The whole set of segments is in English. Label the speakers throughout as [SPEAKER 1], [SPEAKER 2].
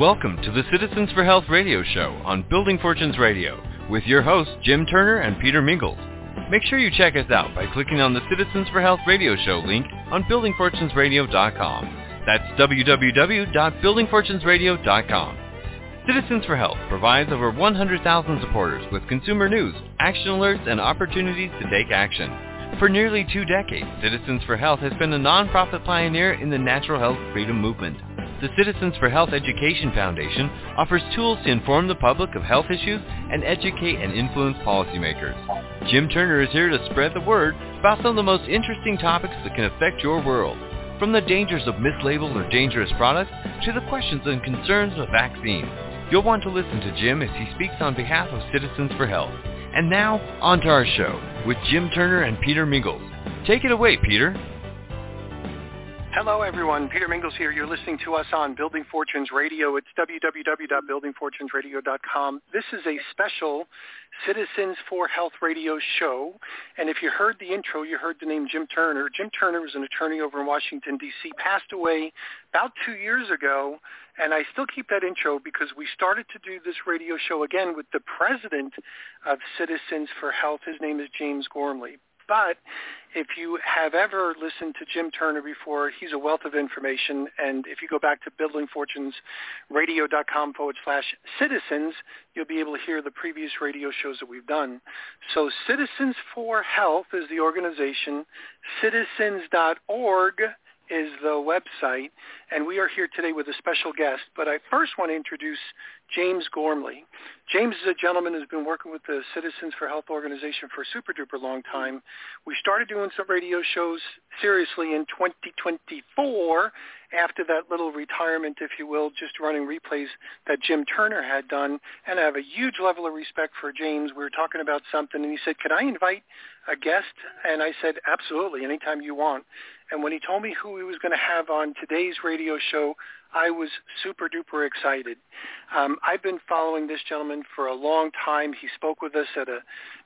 [SPEAKER 1] Welcome to the Citizens for Health radio show on Building Fortunes Radio with your hosts Jim Turner and Peter Mingils. Make sure you check us out by clicking on the Citizens for Health radio show link on buildingfortunesradio.com. That's www.buildingfortunesradio.com. Citizens for Health provides over 100,000 supporters with consumer news, action alerts, and opportunities to take action. For nearly two decades, Citizens for Health has been a nonprofit pioneer in the natural health freedom movement the Citizens for Health Education Foundation offers tools to inform the public of health issues and educate and influence policymakers. Jim Turner is here to spread the word about some of the most interesting topics that can affect your world, from the dangers of mislabeled or dangerous products to the questions and concerns of vaccines. You'll want to listen to Jim as he speaks on behalf of Citizens for Health. And now, on to our show with Jim Turner and Peter Mingils. Take it away, Peter.
[SPEAKER 2] Hello, everyone. Peter Mingils here. You're listening to us on Building Fortunes Radio. It's www.buildingfortunesradio.com. This is a special Citizens for Health radio show. And if you heard the intro, you heard the name Jim Turner. Jim Turner was an attorney over in Washington, D.C., passed away about two years ago. And I still keep that intro because we started to do this radio show again with the president of Citizens for Health. His name is James Gormley. But if you have ever listened to Jim Turner before, he's a wealth of information. And if you go back to buildingfortunesradio.com forward slash citizens, you'll be able to hear the previous radio shows that we've done. So Citizens for Health is the organization. Citizens.org is the website, and we are here today with a special guest. But I first want to introduce James Gormley. James is a gentleman who's been working with the Citizens for Health organization for a super duper long time. We started doing some radio shows seriously in 2024 after that little retirement, if you will, just running replays that Jim Turner had done. And I have a huge level of respect for James. We were talking about something, and he said, could I invite a guest? And I said, absolutely, anytime you want. And when he told me who he was going to have on today's radio show, I was super duper excited. Um, I've been following this gentleman for a long time. He spoke with us at a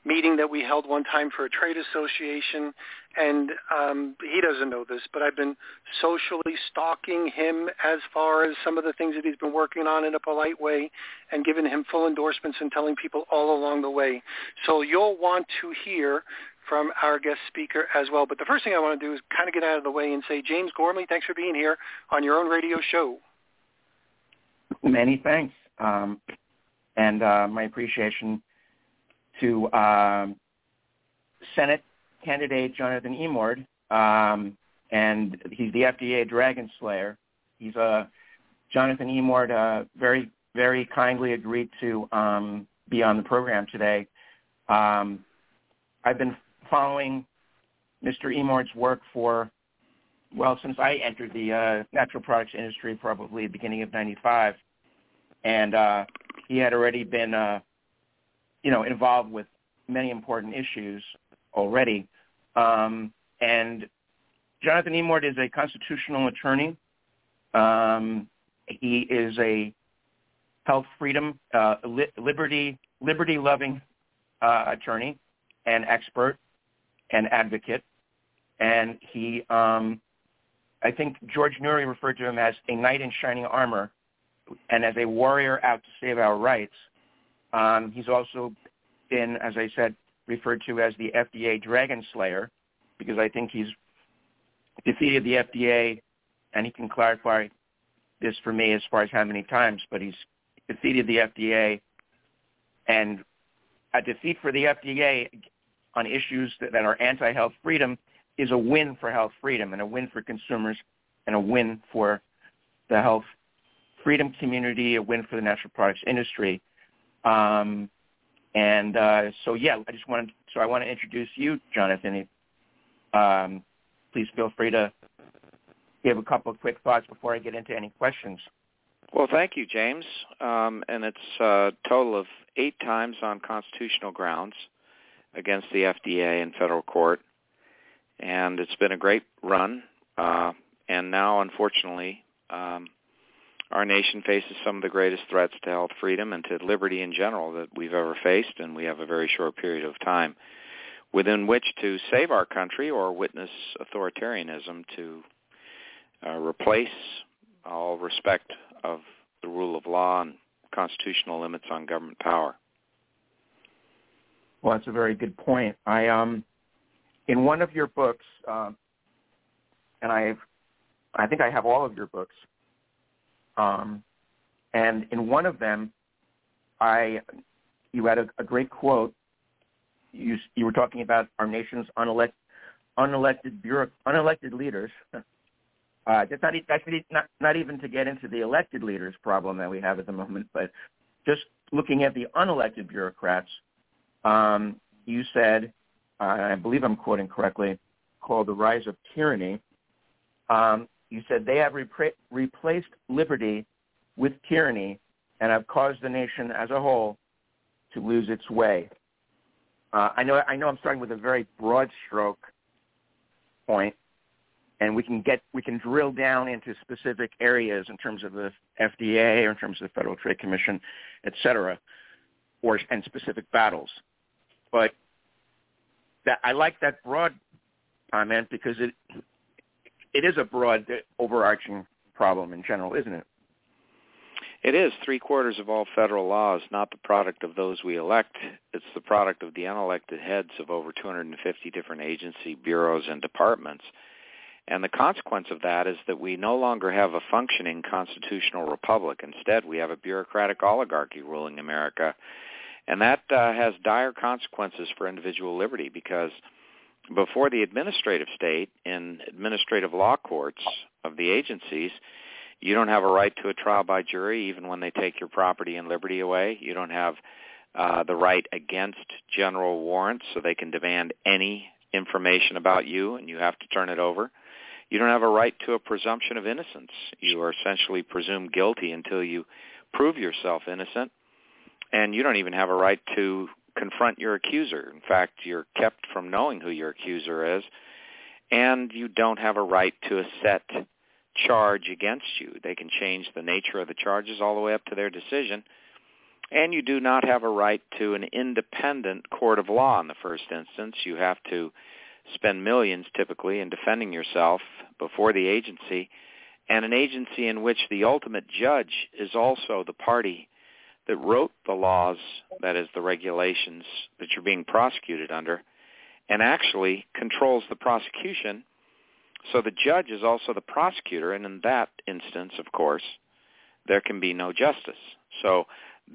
[SPEAKER 2] meeting that we held one time for a trade association, and um, he doesn't know this, but I've been socially stalking him as far as some of the things that he's been working on in a polite way and giving him full endorsements and telling people all along the way. So you'll want to hear from our guest speaker as well. But the first thing I want to do is kind of get out of the way and say, James Gormley, thanks for being here on your own radio show.
[SPEAKER 3] Many thanks. Um, and uh, my appreciation to uh, Senate candidate Jonathan Emord. Um, and he's the FDA Dragon Slayer. He's a uh, Jonathan Emord uh, very, very kindly agreed to um, be on the program today. Um, I've been following Mr. Emord's work for, well, since I entered the uh, natural products industry probably beginning of 95. And uh, he had already been, uh, you know, involved with many important issues already. Um, and Jonathan Emord is a constitutional attorney. Um, he is a health freedom, uh, li- liberty, liberty-loving uh, attorney and expert and advocate. And he, um, I think George Noory referred to him as a knight in shining armor and as a warrior out to save our rights. Um, he's also been, as I said, referred to as the FDA Dragon Slayer because I think he's defeated the FDA, and he can clarify this for me as far as how many times, but he's defeated the FDA, and a defeat for the FDA on issues that, that are anti-health freedom is a win for health freedom and a win for consumers and a win for the health freedom community, a win for the natural products industry. Um, and uh, so, yeah, I just wanted, so I want to introduce you, Jonathan. Um, please feel free to give a couple of quick thoughts before I get into any questions.
[SPEAKER 4] Well, thank you, James. Um, and it's a total of eight times on constitutional grounds against the FDA in federal court, and it's been a great run. Uh, and now, unfortunately, um, our nation faces some of the greatest threats to health freedom and to liberty in general that we've ever faced, and we have a very short period of time within which to save our country or witness authoritarianism to uh, replace all respect of the rule of law and constitutional limits on government power.
[SPEAKER 3] Well, that's a very good point. I um, in one of your books, uh, and I've, I think I have all of your books. Um, and in one of them, I, you had a, a great quote. You you were talking about our nation's unelected unelected bureau, unelected leaders. Uh, that's not, that's not not even to get into the elected leaders problem that we have at the moment, but just looking at the unelected bureaucrats, um, you said, uh, I believe I'm quoting correctly, called the rise of tyranny. Um, you said they have repra- replaced liberty with tyranny and have caused the nation as a whole to lose its way. Uh, I know I know I'm starting with a very broad stroke point, and we can get we can drill down into specific areas in terms of the FDA or in terms of the Federal Trade Commission, et cetera, or and specific battles. But that I like that broad comment because it it is a broad overarching problem in general, isn't it?
[SPEAKER 4] It is. Three quarters of all federal law is not the product of those we elect. It's the product of the unelected heads of over 250 different agency, bureaus, and departments. And the consequence of that is that we no longer have a functioning constitutional republic. Instead, we have a bureaucratic oligarchy ruling America. And that uh, has dire consequences for individual liberty because before the administrative state in administrative law courts of the agencies, you don't have a right to a trial by jury even when they take your property and liberty away. You don't have uh, the right against general warrants so they can demand any information about you and you have to turn it over. You don't have a right to a presumption of innocence. You are essentially presumed guilty until you prove yourself innocent. And you don't even have a right to confront your accuser. In fact, you're kept from knowing who your accuser is. And you don't have a right to a set charge against you. They can change the nature of the charges all the way up to their decision. And you do not have a right to an independent court of law in the first instance. You have to spend millions typically in defending yourself before the agency, and an agency in which the ultimate judge is also the party that wrote the laws, that is the regulations that you're being prosecuted under, and actually controls the prosecution so the judge is also the prosecutor, and in that instance, of course, there can be no justice. So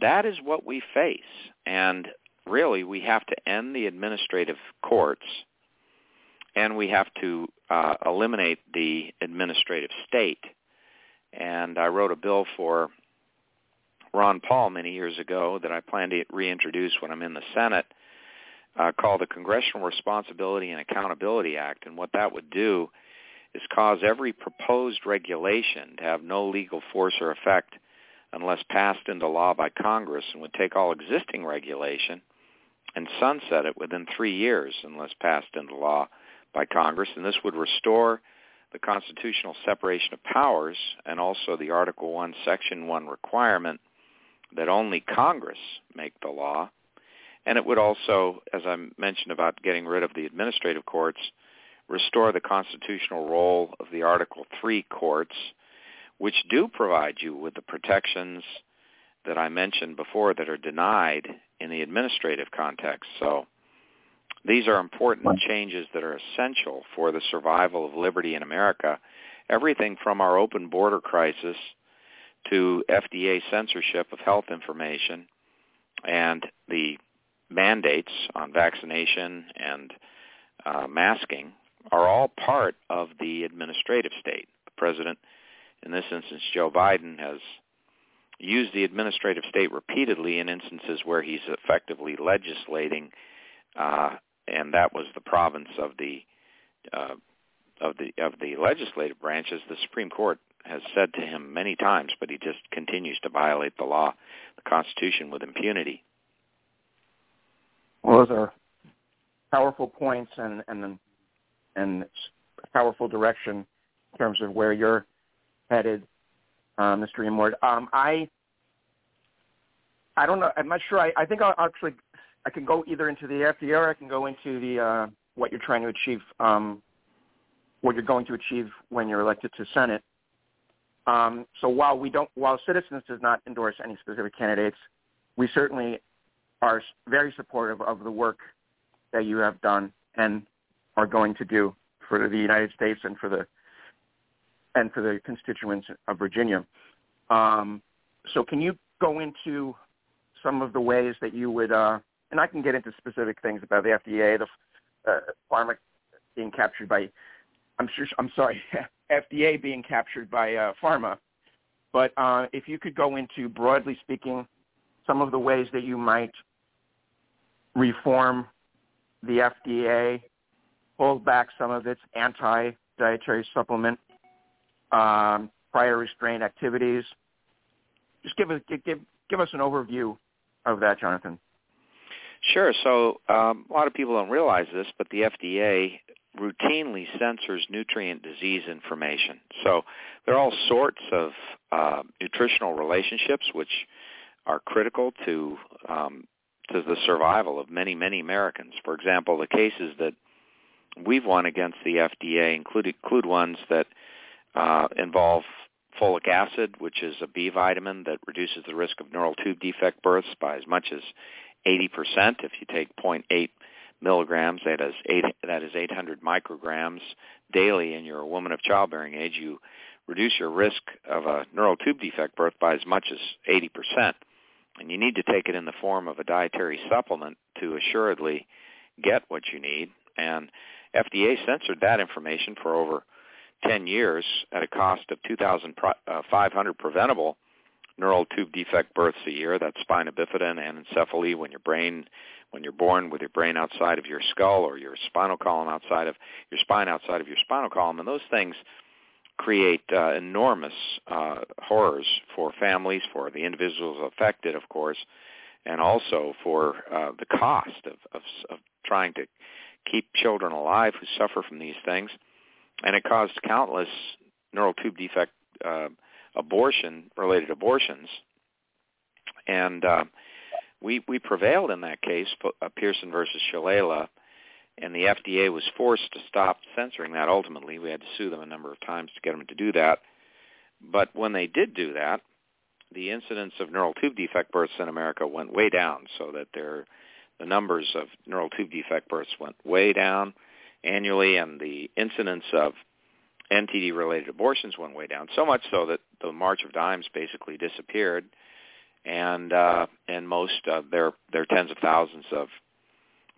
[SPEAKER 4] that is what we face. And really, we have to end the administrative courts, and we have to uh, eliminate the administrative state. And I wrote a bill for Ron Paul many years ago that I plan to reintroduce when I'm in the Senate uh, called the Congressional Responsibility and Accountability Act. And what that would do is cause every proposed regulation to have no legal force or effect unless passed into law by Congress and would take all existing regulation and sunset it within three years unless passed into law by Congress. And this would restore the constitutional separation of powers and also the Article 1, Section 1 requirement that only Congress make the law. And it would also, as I mentioned about getting rid of the administrative courts, restore the constitutional role of the Article 3 courts, which do provide you with the protections that I mentioned before that are denied in the administrative context. So these are important changes that are essential for the survival of liberty in America. Everything from our open border crisis to FDA censorship of health information and the mandates on vaccination and uh, masking are all part of the administrative state. The president, in this instance Joe Biden, has used the administrative state repeatedly in instances where he's effectively legislating, uh, and that was the province of the uh, of the of the legislative branches. The Supreme Court has said to him many times, but he just continues to violate the law, the Constitution, with impunity.
[SPEAKER 3] Well, those are powerful points, and and and powerful direction in terms of where you're headed, uh, Mr. Emord. Um, I I don't know. I'm not sure. I, I think I'll actually I can go either into the FDA or I can go into the uh, what you're trying to achieve, um, what you're going to achieve when you're elected to Senate. Um, so while we don't, while Citizens does not endorse any specific candidates, we certainly are very supportive of the work that you have done and are going to do for the United States and for the and for the constituents of Virginia. Um, so can you go into some of the ways that you would, uh, and I can get into specific things about the FDA, the uh, pharma being captured by, I'm sure, I'm sorry, FDA being captured by uh, pharma. But uh, if you could go into, broadly speaking, some of the ways that you might reform the FDA, hold back some of its anti-dietary supplement um, prior restraint activities. Just give us give give us an overview of that, Jonathan.
[SPEAKER 4] Sure. So um, a lot of people don't realize this, but the FDA routinely censors nutrient disease information. So there are all sorts of uh, nutritional relationships which are critical to um, to the survival of many many Americans. For example, the cases that we've won against the FDA include include ones that uh, involve folic acid, which is a B vitamin that reduces the risk of neural tube defect births by as much as 80%. If you take 0.8 milligrams, that is, eight, that is 800 micrograms daily, and you're a woman of childbearing age, you reduce your risk of a neural tube defect birth by as much as 80%. And you need to take it in the form of a dietary supplement to assuredly get what you need. And FDA censored that information for over 10 years at a cost of 2,500 uh, preventable neural tube defect births a year. That's spina bifida and anencephaly when your brain, when you're born with your brain outside of your skull or your spinal column outside of your spine outside of your spinal column, and those things create uh, enormous uh, horrors for families, for the individuals affected, of course, and also for uh, the cost of, of, of trying to keep children alive who suffer from these things. And it caused countless neural tube defect uh, abortion related abortions. And uh, we we prevailed in that case uh, Pearson versus Shalala and the FDA was forced to stop censoring that ultimately we had to sue them a number of times to get them to do that but when they did do that the incidence of neural tube defect births in America went way down so that there the numbers of neural tube defect births went way down annually, and the incidence of NTD-related abortions went way down. So much so that the March of Dimes basically disappeared, and uh, and most uh, there there are tens of thousands of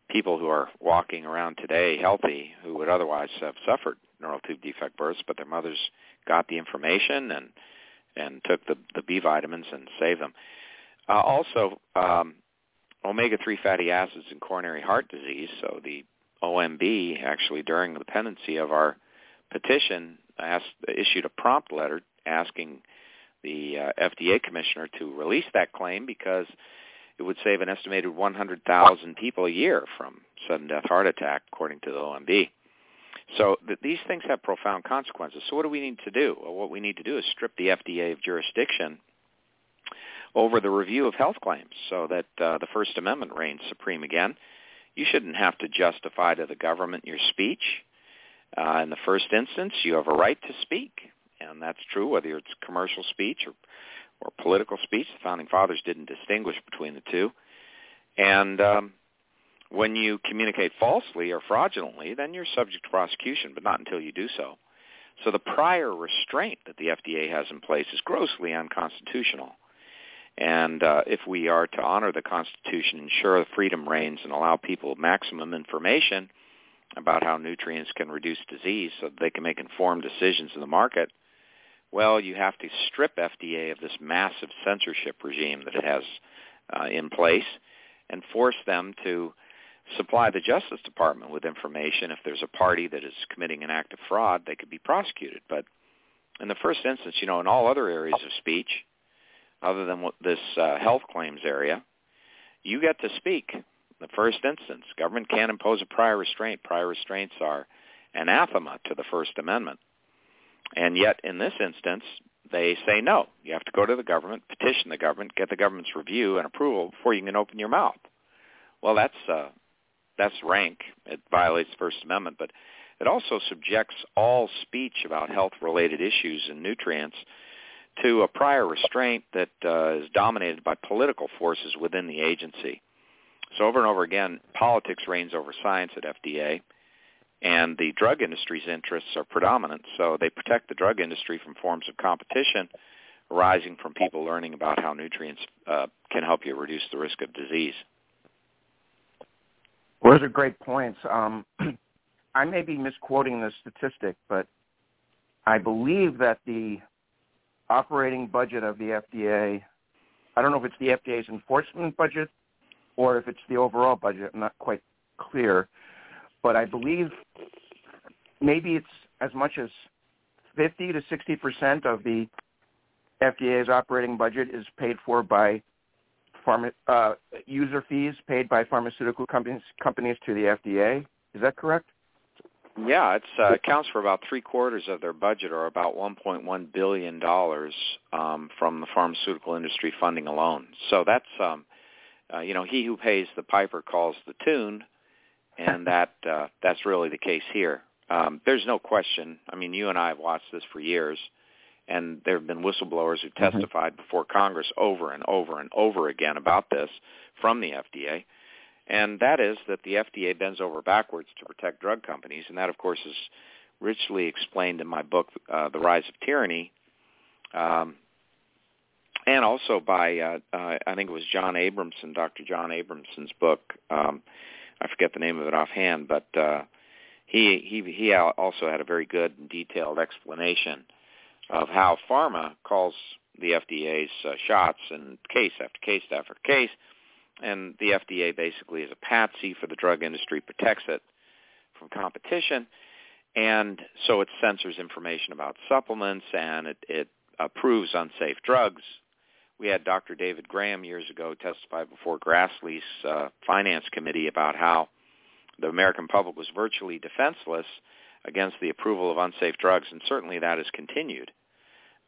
[SPEAKER 4] people who are walking around today healthy who would otherwise have suffered neural tube defect births, but their mothers got the information and and took the the B vitamins and saved them. Uh, also, um, omega-3 fatty acids in coronary heart disease, so the OMB actually during the pendency of our petition asked, issued a prompt letter asking the uh, FDA commissioner to release that claim because it would save an estimated 100,000 people a year from sudden death heart attack, according to the OMB. So th- these things have profound consequences. So what do we need to do? Well, what we need to do is strip the FDA of jurisdiction over the review of health claims so that uh, the First Amendment reigns supreme again you shouldn't have to justify to the government your speech. Uh, in the first instance, you have a right to speak, and that's true whether it's commercial speech or, or political speech. The founding fathers didn't distinguish between the two. And um, when you communicate falsely or fraudulently, then you're subject to prosecution, but not until you do so. So the prior restraint that the FDA has in place is grossly unconstitutional. And uh, if we are to honor the Constitution, ensure freedom reigns, and allow people maximum information about how nutrients can reduce disease so that they can make informed decisions in the market, well, you have to strip FDA of this massive censorship regime that it has uh, in place and force them to supply the Justice Department with information. If there's a party that is committing an act of fraud, they could be prosecuted. But in the first instance, you know, in all other areas of speech, other than this uh, health claims area, you get to speak. The first instance, government can't impose a prior restraint. Prior restraints are anathema to the First Amendment. And yet, in this instance, they say no. You have to go to the government, petition the government, get the government's review and approval before you can open your mouth. Well, that's uh, that's rank. It violates the First Amendment, but it also subjects all speech about health-related issues and nutrients to a prior restraint that uh, is dominated by political forces within the agency. So over and over again, politics reigns over science at FDA, and the drug industry's interests are predominant. So they protect the drug industry from forms of competition arising from people learning about how nutrients uh, can help you reduce the risk of disease.
[SPEAKER 3] Those are great points. Um, I may be misquoting the statistic, but I believe that the operating budget of the FDA, I don't know if it's the FDA's enforcement budget or if it's the overall budget. I'm not quite clear. But I believe maybe it's as much as 50 to 60 percent of the FDA's operating budget is paid for by pharma, uh, user fees paid by pharmaceutical companies companies to the FDA. Is that correct?
[SPEAKER 4] Yeah, it uh, accounts for about three quarters of their budget, or about 1.1 billion dollars um, from the pharmaceutical industry funding alone. So that's, um, uh, you know, he who pays the piper calls the tune, and that uh, that's really the case here. Um, there's no question. I mean, you and I have watched this for years, and there have been whistleblowers who mm-hmm. testified mm-hmm. before Congress over and over and over again about this from the FDA and that is that the FDA bends over backwards to protect drug companies, and that, of course, is richly explained in my book, uh, The Rise of Tyranny, um, and also by, uh, uh, I think it was John Abramson, Dr. John Abramson's book. Um, I forget the name of it offhand, but uh, he he he also had a very good and detailed explanation of how pharma calls the FDA's uh, shots and case after case after case and the FDA basically is a patsy for the drug industry, protects it from competition, and so it censors information about supplements and it, it approves unsafe drugs. We had Dr. David Graham years ago testify before Grassley's uh, finance committee about how the American public was virtually defenseless against the approval of unsafe drugs, and certainly that has continued.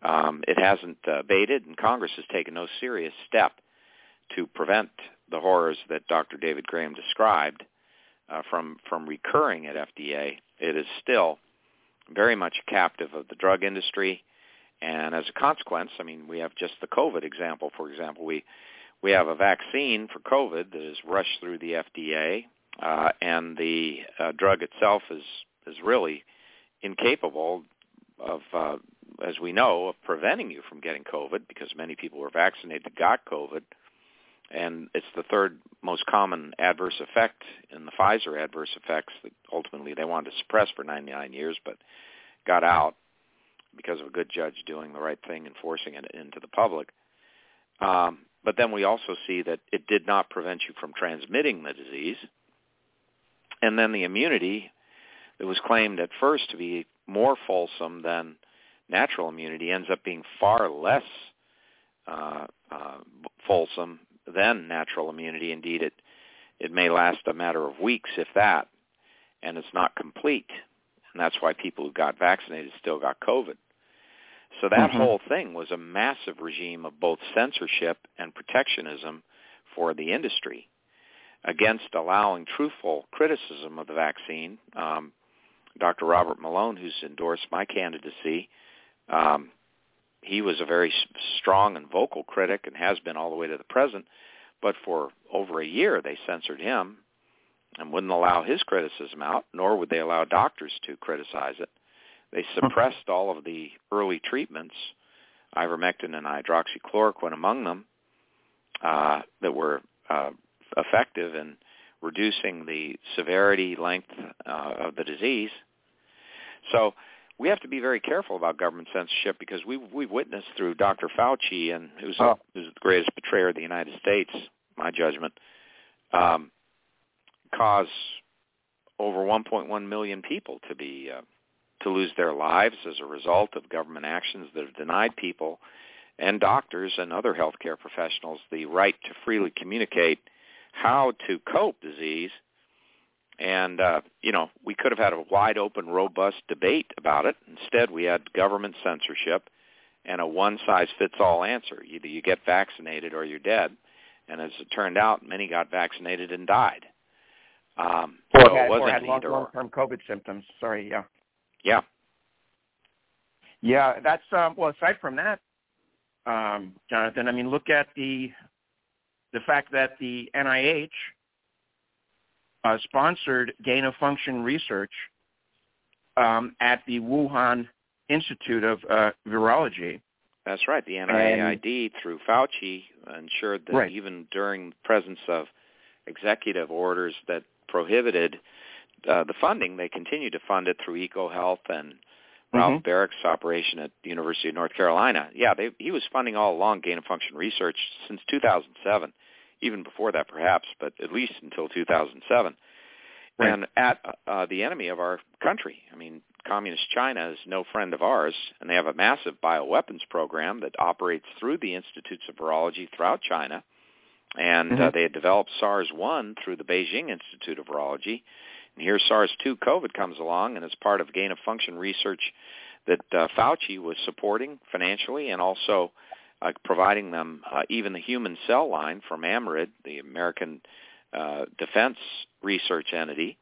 [SPEAKER 4] Um, it hasn't uh, abated, and Congress has taken no serious step to prevent the horrors that Dr. David Graham described uh, from from recurring at FDA, it is still very much captive of the drug industry. And as a consequence, I mean, we have just the COVID example. For example, we we have a vaccine for COVID that is rushed through the FDA, uh, and the uh, drug itself is is really incapable of, uh, as we know, of preventing you from getting COVID because many people who were vaccinated got COVID and it's the third most common adverse effect in the Pfizer adverse effects that ultimately they wanted to suppress for 99 years, but got out because of a good judge doing the right thing and forcing it into the public. Um, but then we also see that it did not prevent you from transmitting the disease. And then the immunity that was claimed at first to be more fulsome than natural immunity ends up being far less uh, uh, fulsome than natural immunity. Indeed, it it may last a matter of weeks, if that, and it's not complete. And that's why people who got vaccinated still got COVID. So that mm-hmm. whole thing was a massive regime of both censorship and protectionism for the industry against allowing truthful criticism of the vaccine. Um, Dr. Robert Malone, who's endorsed my candidacy, um, he was a very strong and vocal critic and has been all the way to the present. But for over a year, they censored him and wouldn't allow his criticism out, nor would they allow doctors to criticize it. They suppressed all of the early treatments, ivermectin and hydroxychloroquine among them, uh, that were uh, effective in reducing the severity, length uh, of the disease. So we have to be very careful about government censorship because we've we've witnessed through Dr. Fauci and who's, oh. who's the greatest betrayer of the United States, my judgment, um, cause over 1.1 million people to be uh, to lose their lives as a result of government actions that have denied people and doctors and other healthcare professionals the right to freely communicate how to cope disease and, uh, you know, we could have had a wide open, robust debate about it. Instead, we had government censorship and a one-size-fits-all answer. Either you get vaccinated or you're dead. And as it turned out, many got vaccinated and died. Um,
[SPEAKER 3] or
[SPEAKER 4] so
[SPEAKER 3] had,
[SPEAKER 4] it wasn't
[SPEAKER 3] or had long,
[SPEAKER 4] either
[SPEAKER 3] long-term COVID symptoms. Sorry, yeah.
[SPEAKER 4] Yeah.
[SPEAKER 3] Yeah, that's um, well. Aside from that, um, Jonathan. I mean, look at the the fact that the NIH uh, sponsored gain of function research um, at the Wuhan Institute of uh, Virology.
[SPEAKER 4] That's right. The NIAID, through Fauci, ensured that
[SPEAKER 3] right.
[SPEAKER 4] even during the presence of executive orders that prohibited uh, the funding, they continue to fund it through EcoHealth and Ralph
[SPEAKER 3] mm-hmm.
[SPEAKER 4] Baric's operation at the University of North Carolina. Yeah, they, he was funding all along gain of function research since 2007, even before that perhaps, but at least until 2007.
[SPEAKER 3] Right.
[SPEAKER 4] And at uh, the enemy of our country. I mean, communist China is no friend of ours, and they have a massive bioweapons program that operates through the Institutes of Virology throughout China. And
[SPEAKER 3] mm-hmm.
[SPEAKER 4] uh, they had developed SARS-1 through the Beijing Institute of Virology. And here SARS-2 COVID comes along, and as part of gain-of-function research that uh, Fauci was supporting financially and also uh, providing them uh, even the human cell line from AMRIID, the American uh, Defense Research Entity,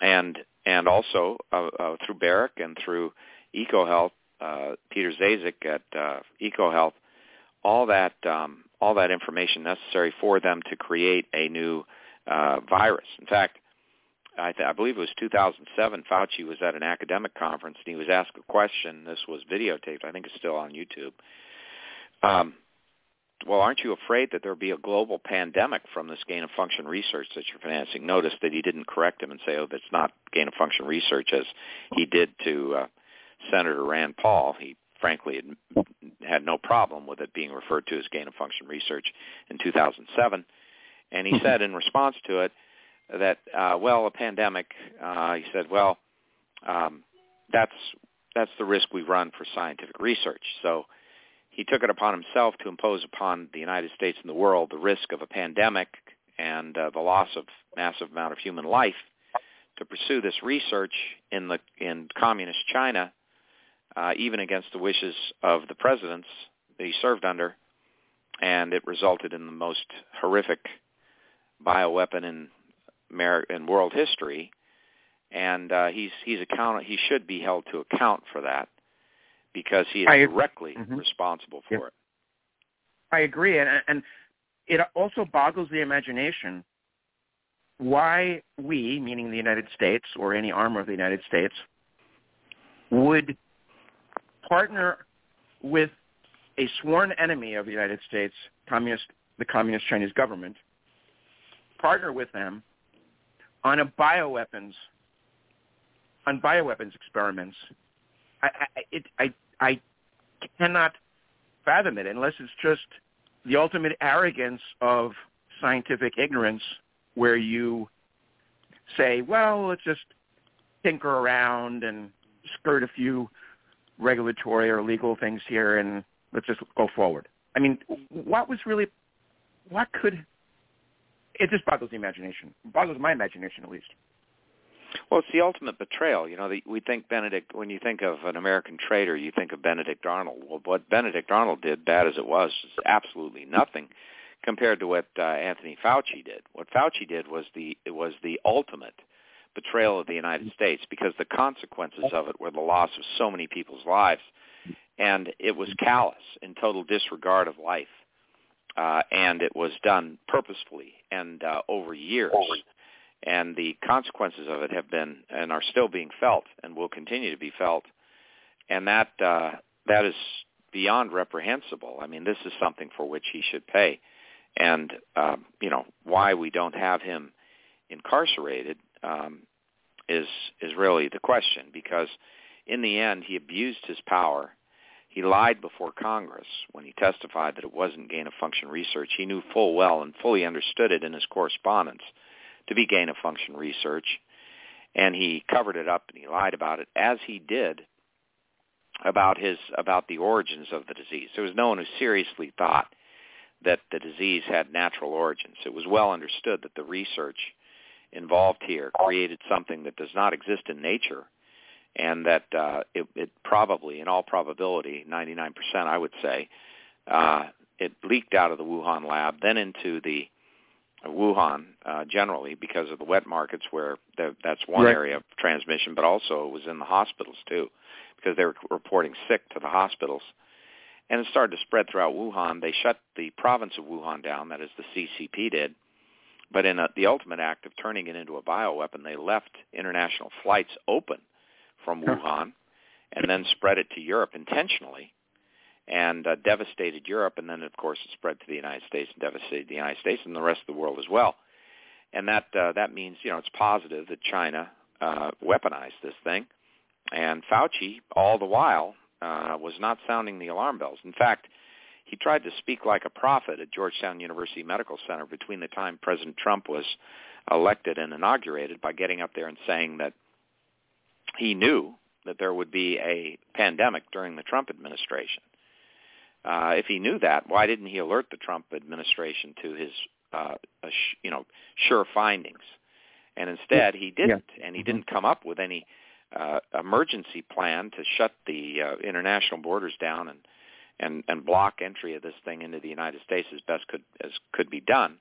[SPEAKER 4] and and also uh, uh, through Baric and through EcoHealth, uh, Peter Daszak at uh, EcoHealth, all that um, all that information necessary for them to create a new uh, virus. In fact, I, th- I believe it was 2007. Fauci was at an academic conference and he was asked a question. This was videotaped. I think it's still on YouTube. Um, well, aren't you afraid that there'll be a global pandemic from this gain of function research that you're financing? Notice that he didn't correct him and say, oh, that's not gain of function research as he did to uh, Senator Rand Paul. He frankly had, had no problem with it being referred to as gain of function research in 2007. And he said in response to it that, uh, well, a pandemic, uh, he said, well, um, that's that's the risk we run for scientific research. So he took it upon himself to impose upon the United States and the world the risk of a pandemic and uh, the loss of massive amount of human life to pursue this research in the in communist China, uh, even against the wishes of the presidents that he served under, and it resulted in the most horrific bioweapon in In world history. And uh, he's he's account he should be held to account for that because he is
[SPEAKER 3] I,
[SPEAKER 4] directly
[SPEAKER 3] mm-hmm.
[SPEAKER 4] responsible for it.
[SPEAKER 3] I agree, and, and it also boggles the imagination why we, meaning the United States or any arm of the United States, would partner with a sworn enemy of the United States, communist, the communist Chinese government, partner with them on a bioweapons, on bioweapons experiments. I, I, it, I I cannot fathom it unless it's just the ultimate arrogance of scientific ignorance where you say, well, let's just tinker around and skirt a few regulatory or legal things here and let's just go forward. I mean, what was really, what could, it just boggles the imagination. Boggles my imagination at least.
[SPEAKER 4] Well, it's the ultimate betrayal. You know, the, we think Benedict. When you think of an American traitor, you think of Benedict Arnold. Well, what Benedict Arnold did, bad as it was, is absolutely nothing compared to what uh, Anthony Fauci did. What Fauci did was the it was the ultimate betrayal of the United States because the consequences of it were the loss of so many people's lives, and it was callous in total disregard of life, uh, and it was done purposefully and uh, over years. And the consequences of it have been and are still being felt and will continue to be felt. And that uh, that is beyond reprehensible. I mean this is something for which he should pay. And um, you know why we don't have him incarcerated um, is is really the question. Because in the end he abused his power he lied before Congress when he testified that it wasn't gain of function research. He knew full well and fully understood it in his correspondence to be gain of function research, and he covered it up and he lied about it, as he did about his about the origins of the disease. There was no one who seriously thought that the disease had natural origins. It was well understood that the research involved here created something that does not exist in nature, and that uh, it, it probably, in all probability, 99% I would say, uh, it leaked out of the Wuhan lab, then into the Wuhan uh, generally because of the wet markets where the, that's one
[SPEAKER 3] right.
[SPEAKER 4] area of transmission, but also it was in the hospitals too because they were reporting sick to the hospitals. and it started to spread throughout Wuhan. They shut the province of Wuhan down, that is the CCP did. But in a, the ultimate act of turning it into a bioweapon, they left international flights open from Wuhan and then spread it to Europe intentionally and uh, devastated Europe. And then, of course, it spread to the United States and devastated the United States and the rest of the world as well. And that uh, that means, you know, it's positive that China uh, weaponized this thing. And Fauci, all the while, uh, was not sounding the alarm bells. In fact, he tried to speak like a prophet at Georgetown University Medical Center between the time President Trump was elected and inaugurated by getting up there and saying that he knew that there would be a pandemic during the Trump administration. Uh, if he knew that, why didn't he alert the Trump administration to his, uh, you know, sure findings? And instead, he didn't, yeah. and he mm-hmm. didn't come up with any uh, emergency plan to shut the uh, international borders down and and and block entry of this thing into the United States as best could as could be done.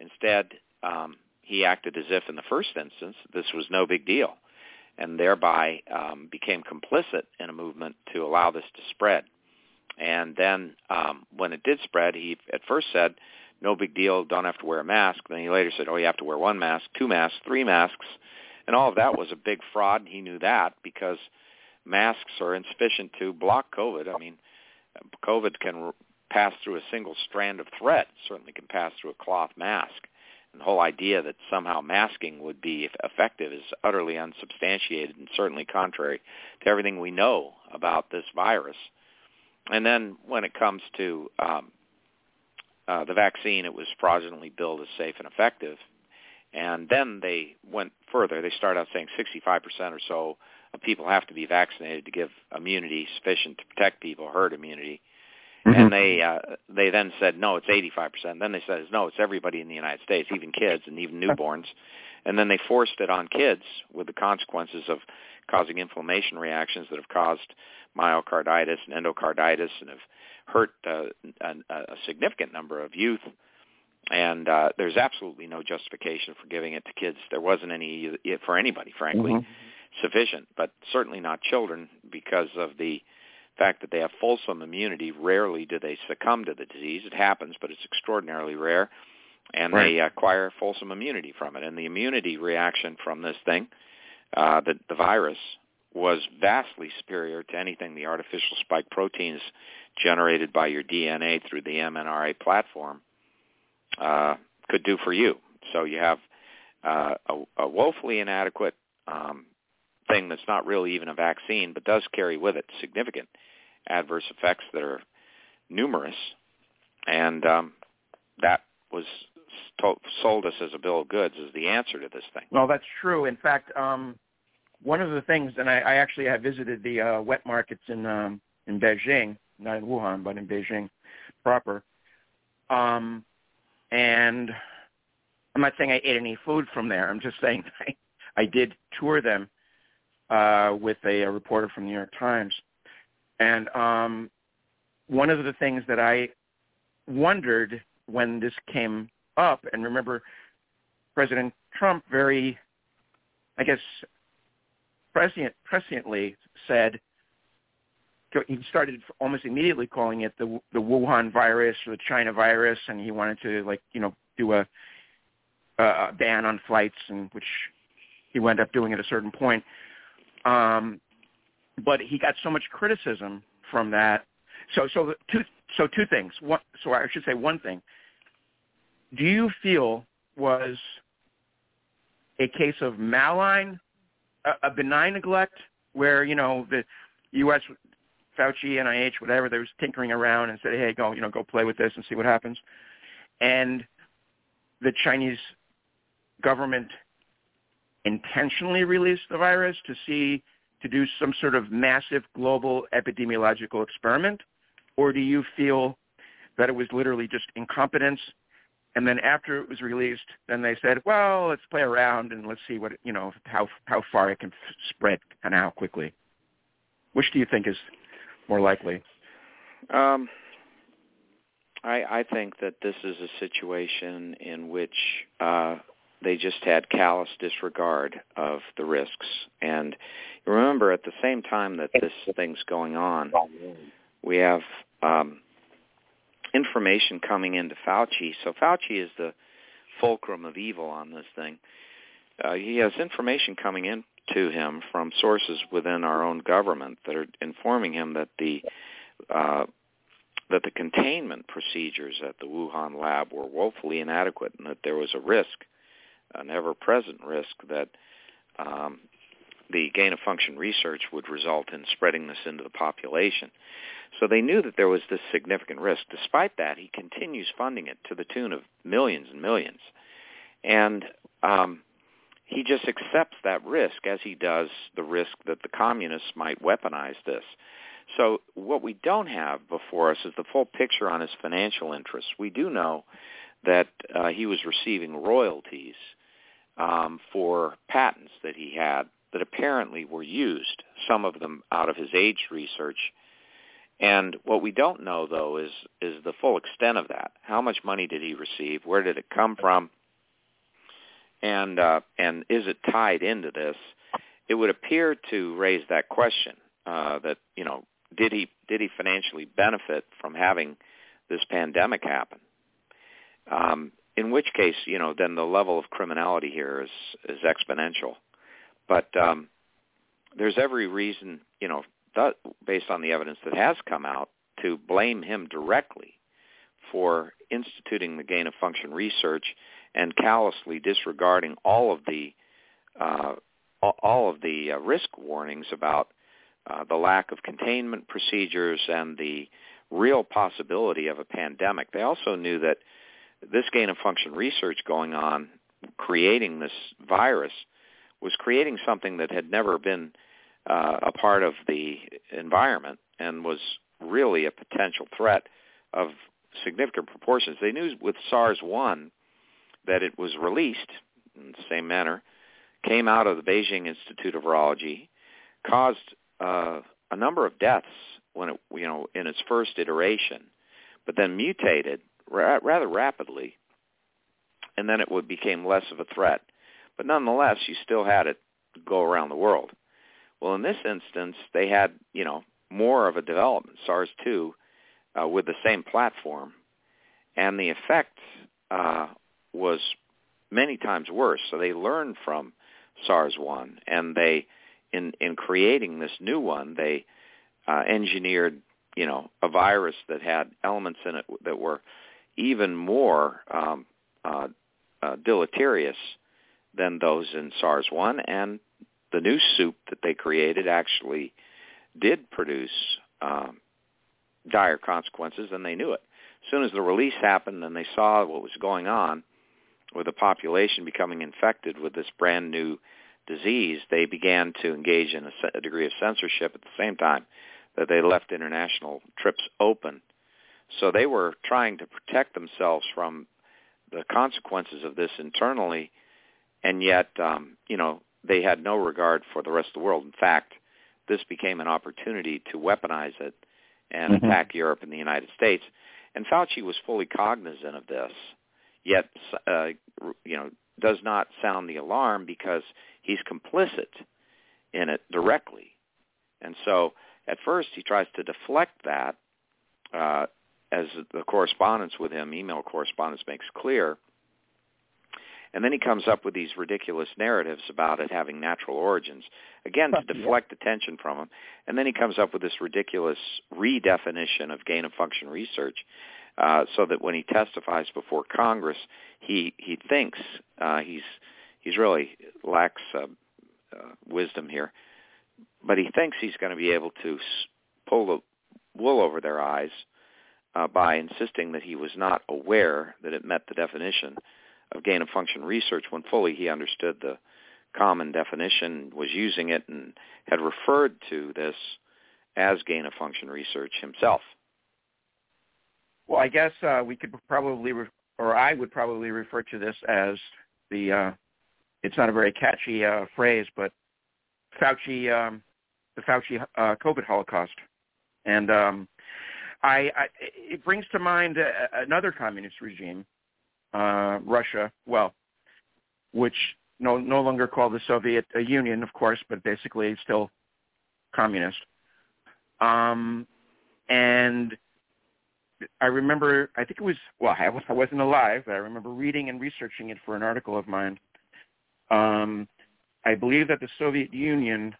[SPEAKER 4] Instead, um, he acted as if in the first instance this was no big deal, and thereby um, became complicit in a movement to allow this to spread. And then um, when it did spread, he at first said, "No big deal, don't have to wear a mask." Then he later said, "Oh, you have to wear one mask, two masks, three masks," and all of that was a big fraud. He knew that because masks are insufficient to block COVID. I mean, COVID can pass through a single strand of thread. certainly can pass through a cloth mask. The whole idea that somehow masking would be effective is utterly unsubstantiated and certainly contrary to everything we know about this virus. And then when it comes to um, uh, the vaccine, it was fraudulently billed as safe and effective. And then they went further. They started out saying 65% or so of people have to be vaccinated to give immunity sufficient to protect people, herd immunity. Mm-hmm. And they uh, they then said no, it's 85%. Then they said no, it's everybody in the United States, even kids and even newborns. And then they forced it on kids with the consequences of causing inflammation reactions that have caused myocarditis and endocarditis and have hurt uh, a, a significant number of youth. And uh, there's absolutely no justification for giving it to kids. There wasn't any for anybody, frankly. Mm-hmm sufficient, but certainly not children because of the fact that they have fulsome immunity. Rarely do they succumb to the disease. It happens, but it's extraordinarily rare. And right. they acquire fulsome immunity from it. And the immunity reaction from this thing, uh, the, the virus, was vastly superior to anything the artificial spike proteins generated by your DNA through the mRNA platform uh, could do for you. So you have uh, a, a woefully inadequate um, thing that's not really even a vaccine, but does carry with it significant adverse effects that are numerous, and um, that was sold us as a bill of goods as the answer to this thing.
[SPEAKER 3] Well, that's true. In fact, um, one of the things, and I, I actually have visited the uh, wet markets in um, in Beijing, not in Wuhan, but in Beijing proper, um, and I'm not saying I ate any food from there. I'm just saying I, I did tour them uh, with a, a, reporter from the New York Times. And um, one of the things that I wondered when this came up, and remember President Trump very, I guess, prescient, presciently said, he started almost immediately calling it the the Wuhan virus or the China virus, and he wanted to like you know do a, a ban on flights, and which he wound up doing at a certain point. Um, but he got so much criticism from that. So, so two, so two things. One, so I should say one thing. Do you feel was a case of malign, a, a benign neglect, where you know the U.S. Fauci, NIH, whatever, they was tinkering around and said, "Hey, go, you know, go play with this and see what happens," and the Chinese government intentionally released the virus to see to do some sort of massive global epidemiological experiment, or do you feel that it was literally just incompetence? And then after it was released, then they said, well, let's play around and let's see what you know how how far it can spread and how quickly. Which do you think is more likely?
[SPEAKER 4] Um, I, I think that this is a situation in which uh, they just had callous disregard of the risks. And remember, at the same time that this thing's going on, we have um, information coming into Fauci. So Fauci is the fulcrum of evil on this thing. Uh, he has information coming in to him from sources within our own government that are informing him that the uh, that the containment procedures at the Wuhan lab were woefully inadequate and that there was a risk, an ever-present risk that um, the gain-of-function research would result in spreading this into the population. So they knew that there was this significant risk. Despite that, he continues funding it to the tune of millions and millions. And um, he just accepts that risk as he does the risk that the communists might weaponize this. So what we don't have before us is the full picture on his financial interests. We do know that uh, he was receiving royalties um, for patents that he had that apparently were used, some of them out of his AIDS research. And what we don't know, though, is is the full extent of that. How much money did he receive? Where did it come from? and uh, and is it tied into this? It would appear to raise that question uh, that you know did he did he financially benefit from having this pandemic happen? Um, in which case, you know, then the level of criminality here is is exponential. But um, there's every reason, you know, that, based on the evidence that has come out, to blame him directly for instituting the gain of function research and callously disregarding all of the uh, all of the uh, risk warnings about uh, the lack of containment procedures and the real possibility of a pandemic. They also knew that this gain of function research going on, creating this virus, was creating something that had never been uh, a part of the environment and was really a potential threat of significant proportions. They knew with SARS-1 that it was released in the same manner, came out of the Beijing Institute of Virology, caused uh, a number of deaths when it, you know, in its first iteration, but then mutated ra- rather rapidly, and then it would became less of a threat. But nonetheless, you still had it go around the world. Well, in this instance, they had, you know, more of a development, SARS-2, uh, with the same platform, and the effect uh, was many times worse. So they learned from SARS-1, and they, in in creating this new one, they uh, engineered, you know, a virus that had elements in it that were even more um, uh, uh, deleterious than those in SARS-1, and the new soup that they created actually did produce um, dire consequences, and they knew it. As soon as the release happened and they saw what was going on, with the population becoming infected with this brand new disease, they began to engage in a, a degree of censorship at the same time that they left international trips open. So they were trying to protect themselves from the consequences of this internally, and yet, um, you know, they had no regard for the rest of the world. In fact, this became an opportunity to weaponize it and mm-hmm. attack Europe and the United States. And Fauci was fully cognizant of this yet uh, you know does not sound the alarm because he's complicit in it directly. And so at first he tries to deflect that uh, as the correspondence with him, email correspondence makes clear. And then he comes up with these ridiculous narratives about it having natural origins, again to deflect attention from him. And then he comes up with this ridiculous redefinition of gain of function research uh, so that when he testifies before Congress, he he thinks uh, he's he's really lacks uh, uh, wisdom here, but he thinks he's going to be able to pull the wool over their eyes uh, by insisting that he was not aware that it met the definition of gain of function research when fully he understood the common definition, was using it, and had referred to this as gain of function research himself.
[SPEAKER 3] Well, I guess uh, we could probably, re- or I would probably refer to this as the. Uh, it's not a very catchy uh, phrase, but Fauci, um, the Fauci uh, COVID Holocaust, and um, I, I, it brings to mind another communist regime, uh, Russia. Well, which no no longer called the Soviet Union, of course, but basically still communist. Um, and I remember, I think it was, well, I, I wasn't alive, but I remember reading and researching it for an article of mine. Um, I believe that the Soviet Union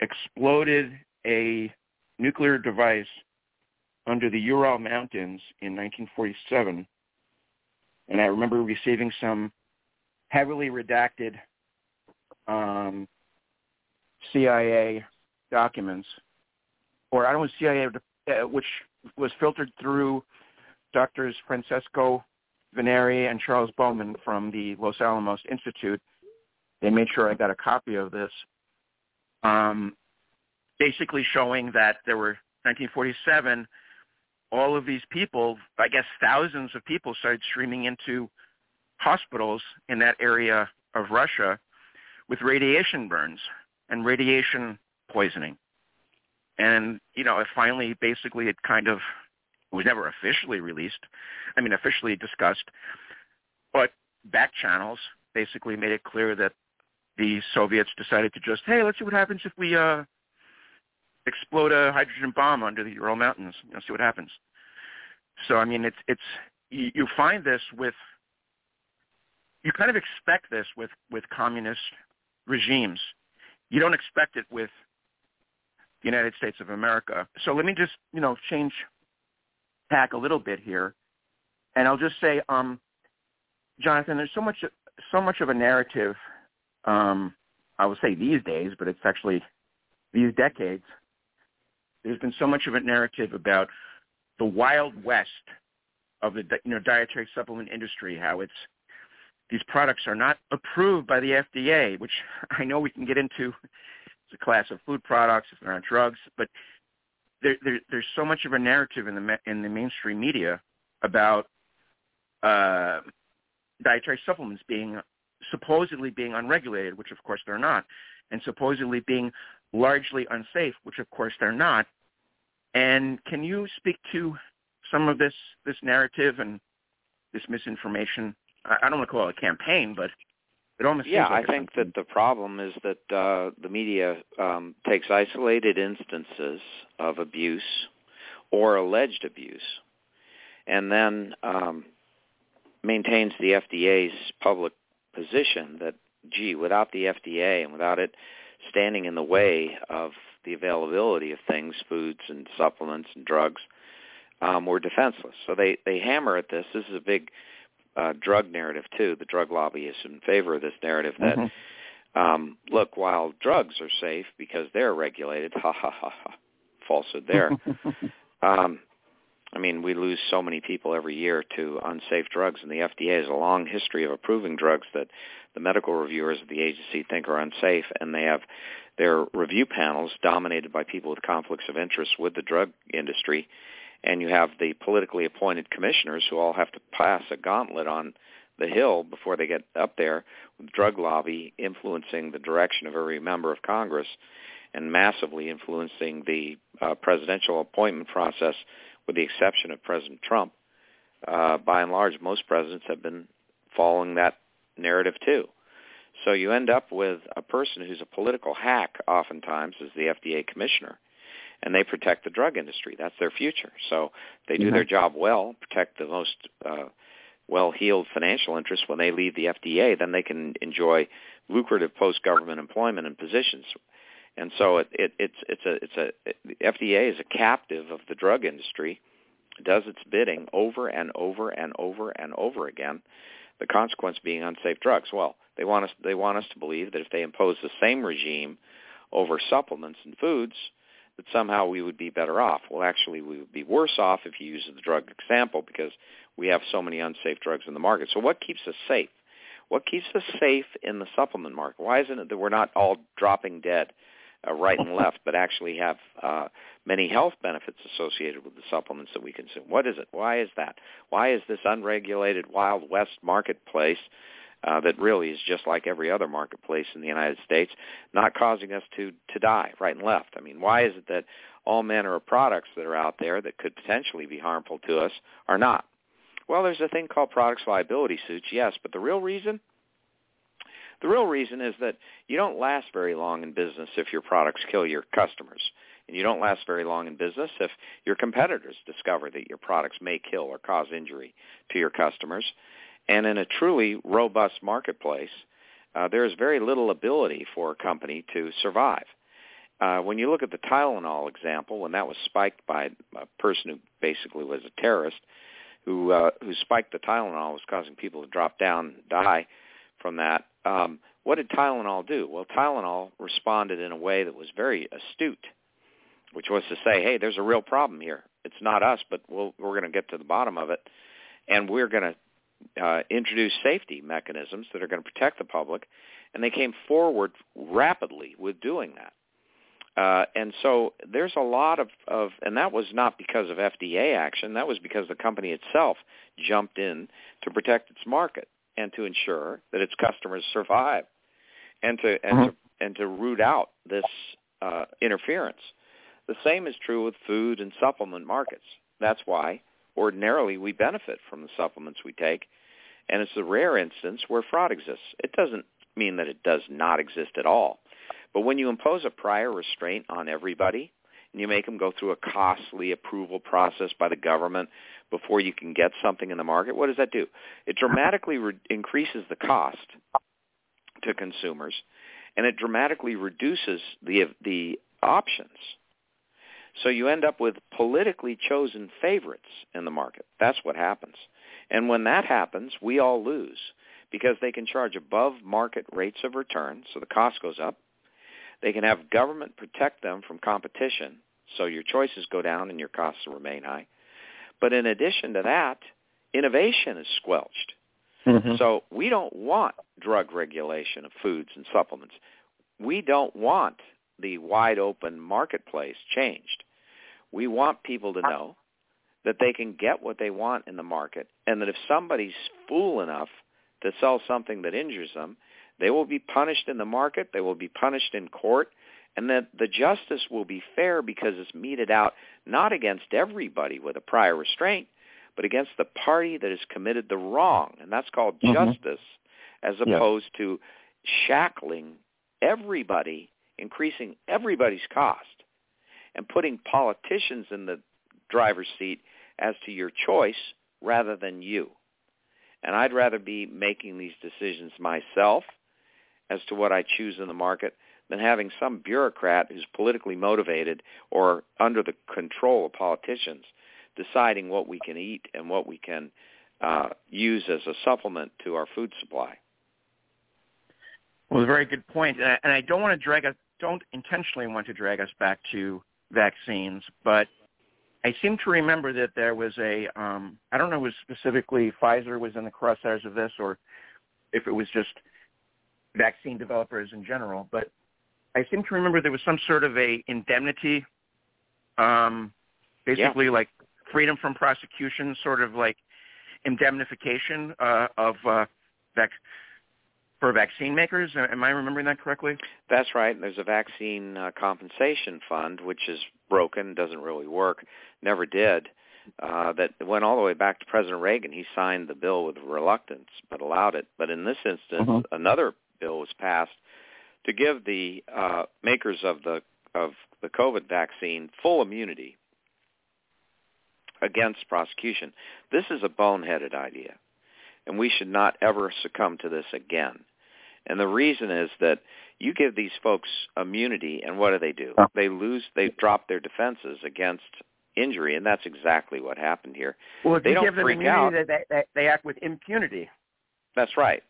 [SPEAKER 3] exploded a nuclear device under the Ural Mountains in 1947. And I remember receiving some heavily redacted um, CIA documents, or I don't know, CIA, uh, which was filtered through doctors Francesco Veneri and Charles Bowman from the Los Alamos Institute. They made sure I got a copy of this, um, basically showing that there were 1947. All of these people, I guess thousands of people, started streaming into hospitals in that area of Russia with radiation burns and radiation poisoning. And, you know, it finally basically it kind of was never officially released. I mean, officially discussed. But back channels basically made it clear that the Soviets decided to just, hey, let's see what happens if we uh, explode a hydrogen bomb under the Ural Mountains. You know, see what happens. So, I mean, it's it's you, you find this with you kind of expect this with with communist regimes. You don't expect it with the United States of America. So let me just, you know, change tack a little bit here. And I'll just say, um, Jonathan, there's so much so much of a narrative, um, I would say these days, but it's actually these decades. There's been so much of a narrative about the wild west of the you know dietary supplement industry, how it's these products are not approved by the FDA, which I know we can get into. It's a class of food products if they're not drugs, but there, there, there's so much of a narrative in the in the mainstream media about uh, dietary supplements being supposedly being unregulated, which of course they're not, and supposedly being largely unsafe, which of course they're not. And can you speak to some of this this narrative and this misinformation I don't want to call it a campaign, but it almost
[SPEAKER 4] yeah.
[SPEAKER 3] Like
[SPEAKER 4] I think that the problem is that uh, the media um, takes isolated instances of abuse or alleged abuse, and then um, maintains the FDA's public position that, gee, without the FDA and without it standing in the way of the availability of things, foods and supplements and drugs, um, we're defenseless. So they they hammer at this. This is a big uh, drug narrative too. The drug lobby is in favor of this narrative that mm-hmm. um, look, while drugs are safe because they're regulated, ha ha ha ha, falsehood there. um, I mean, we lose so many people every year to unsafe drugs, and the FDA has a long history of approving drugs that the medical reviewers of the agency think are unsafe, and they have their review panels dominated by people with conflicts of interest with the drug industry and you have the politically appointed commissioners who all have to pass a gauntlet on the hill before they get up there with drug lobby influencing the direction of every member of Congress and massively influencing the uh, presidential appointment process with the exception of President Trump. Uh, by and large, most presidents have been following that narrative too. So you end up with a person who's a political hack oftentimes as the FDA commissioner and they protect the drug industry. That's their future. So they do mm-hmm. their job well, protect the most uh, well-heeled financial interests when they leave the FDA, then they can enjoy lucrative post-government employment and positions. And so it, it, it's it's a it's a it, the FDA is a captive of the drug industry, does its bidding over and over and over and over again. The consequence being unsafe drugs. Well, they want us they want us to believe that if they impose the same regime over supplements and foods, that somehow we would be better off. Well, actually, we would be worse off if you use the drug example because we have so many unsafe drugs in the market. So what keeps us safe? What keeps us safe in the supplement market? Why isn't it that we're not all dropping dead uh, right and left, but actually have uh, many health benefits associated with the supplements that we consume? What is it? Why is that? Why is this unregulated Wild West marketplace uh, that really is just like every other marketplace in the United States, not causing us to to die right and left. I mean, why is it that all manner of products that are out there that could potentially be harmful to us are not? Well, there's a thing called products liability suits, yes, but the real reason the real reason is that you don't last very long in business if your products kill your customers. And you don't last very long in business if your competitors discover that your products may kill or cause injury to your customers. And in a truly robust marketplace, uh, there is very little ability for a company to survive. Uh, when you look at the Tylenol example, when that was spiked by a person who basically was a terrorist, who uh, who spiked the Tylenol was causing people to drop down, die from that. Um, what did Tylenol do? Well, Tylenol responded in a way that was very astute, which was to say, "Hey, there's a real problem here. It's not us, but we'll, we're going to get to the bottom of it, and we're going to uh, introduce safety mechanisms that are going to protect the public." And they came forward rapidly with doing that. Uh, and so there's a lot of, of, and that was not because of FDA action. That was because the company itself jumped in to protect its market and to ensure that its customers survive, and to and mm-hmm. to and to root out this uh, interference. The same is true with food and supplement markets. That's why ordinarily we benefit from the supplements we take, and it's a rare instance where fraud exists. It doesn't mean that it does not exist at all. But when you impose a prior restraint on everybody, and you make them go through a costly approval process by the government before you can get something in the market, what does that do? It dramatically re- increases the cost to consumers, and it dramatically reduces the the options. So you end up with politically chosen favorites in the market. That's what happens. And when that happens, we all lose because they can charge above market rates of return, so the cost goes up. They can have government protect them from competition, so your choices go down and your costs remain high. But in addition to that, innovation is squelched. Mm-hmm. So we don't want drug regulation of foods and supplements. We don't want the wide open marketplace changed. We want people to know that they can get what they want in the market and that if somebody's fool enough to sell something that injures them, they will be punished in the market. They will be punished in court. And that the justice will be fair because it's meted out not against everybody with a prior restraint, but against the party that has committed the wrong. And that's called mm-hmm. justice as opposed yeah. to shackling everybody, increasing everybody's cost, and putting politicians in the driver's seat as to your choice rather than you. And I'd rather be making these decisions myself as to what I choose in the market than having some bureaucrat who's politically motivated or under the control of politicians deciding what we can eat and what we can uh, use as a supplement to our food supply.
[SPEAKER 3] Well, a very good point, and I, and I don't want to drag us, don't intentionally want to drag us back to vaccines, but I seem to remember that there was a, um, I don't know, was specifically Pfizer was in the crosshairs of this, or if it was just vaccine developers in general, but I seem to remember there was some sort of a indemnity, um, basically yeah. like freedom from prosecution, sort of like indemnification uh, of uh, vac- for vaccine makers. Am I remembering that correctly?
[SPEAKER 4] That's right. There's a vaccine uh, compensation fund, which is broken, doesn't really work, never did. Uh, that went all the way back to President Reagan. He signed the bill with reluctance, but allowed it. But in this instance, mm-hmm. another bill was passed to give the uh, makers of the of the COVID vaccine full immunity against prosecution. This is a boneheaded idea, and we should not ever succumb to this again. And the reason is that you give these folks immunity, and what do they do? They lose, they drop their defenses against injury, and that's exactly what happened here.
[SPEAKER 3] Well, if
[SPEAKER 4] they
[SPEAKER 3] you
[SPEAKER 4] don't
[SPEAKER 3] give them
[SPEAKER 4] freak
[SPEAKER 3] immunity,
[SPEAKER 4] out.
[SPEAKER 3] They, they, they act with impunity.
[SPEAKER 4] That's right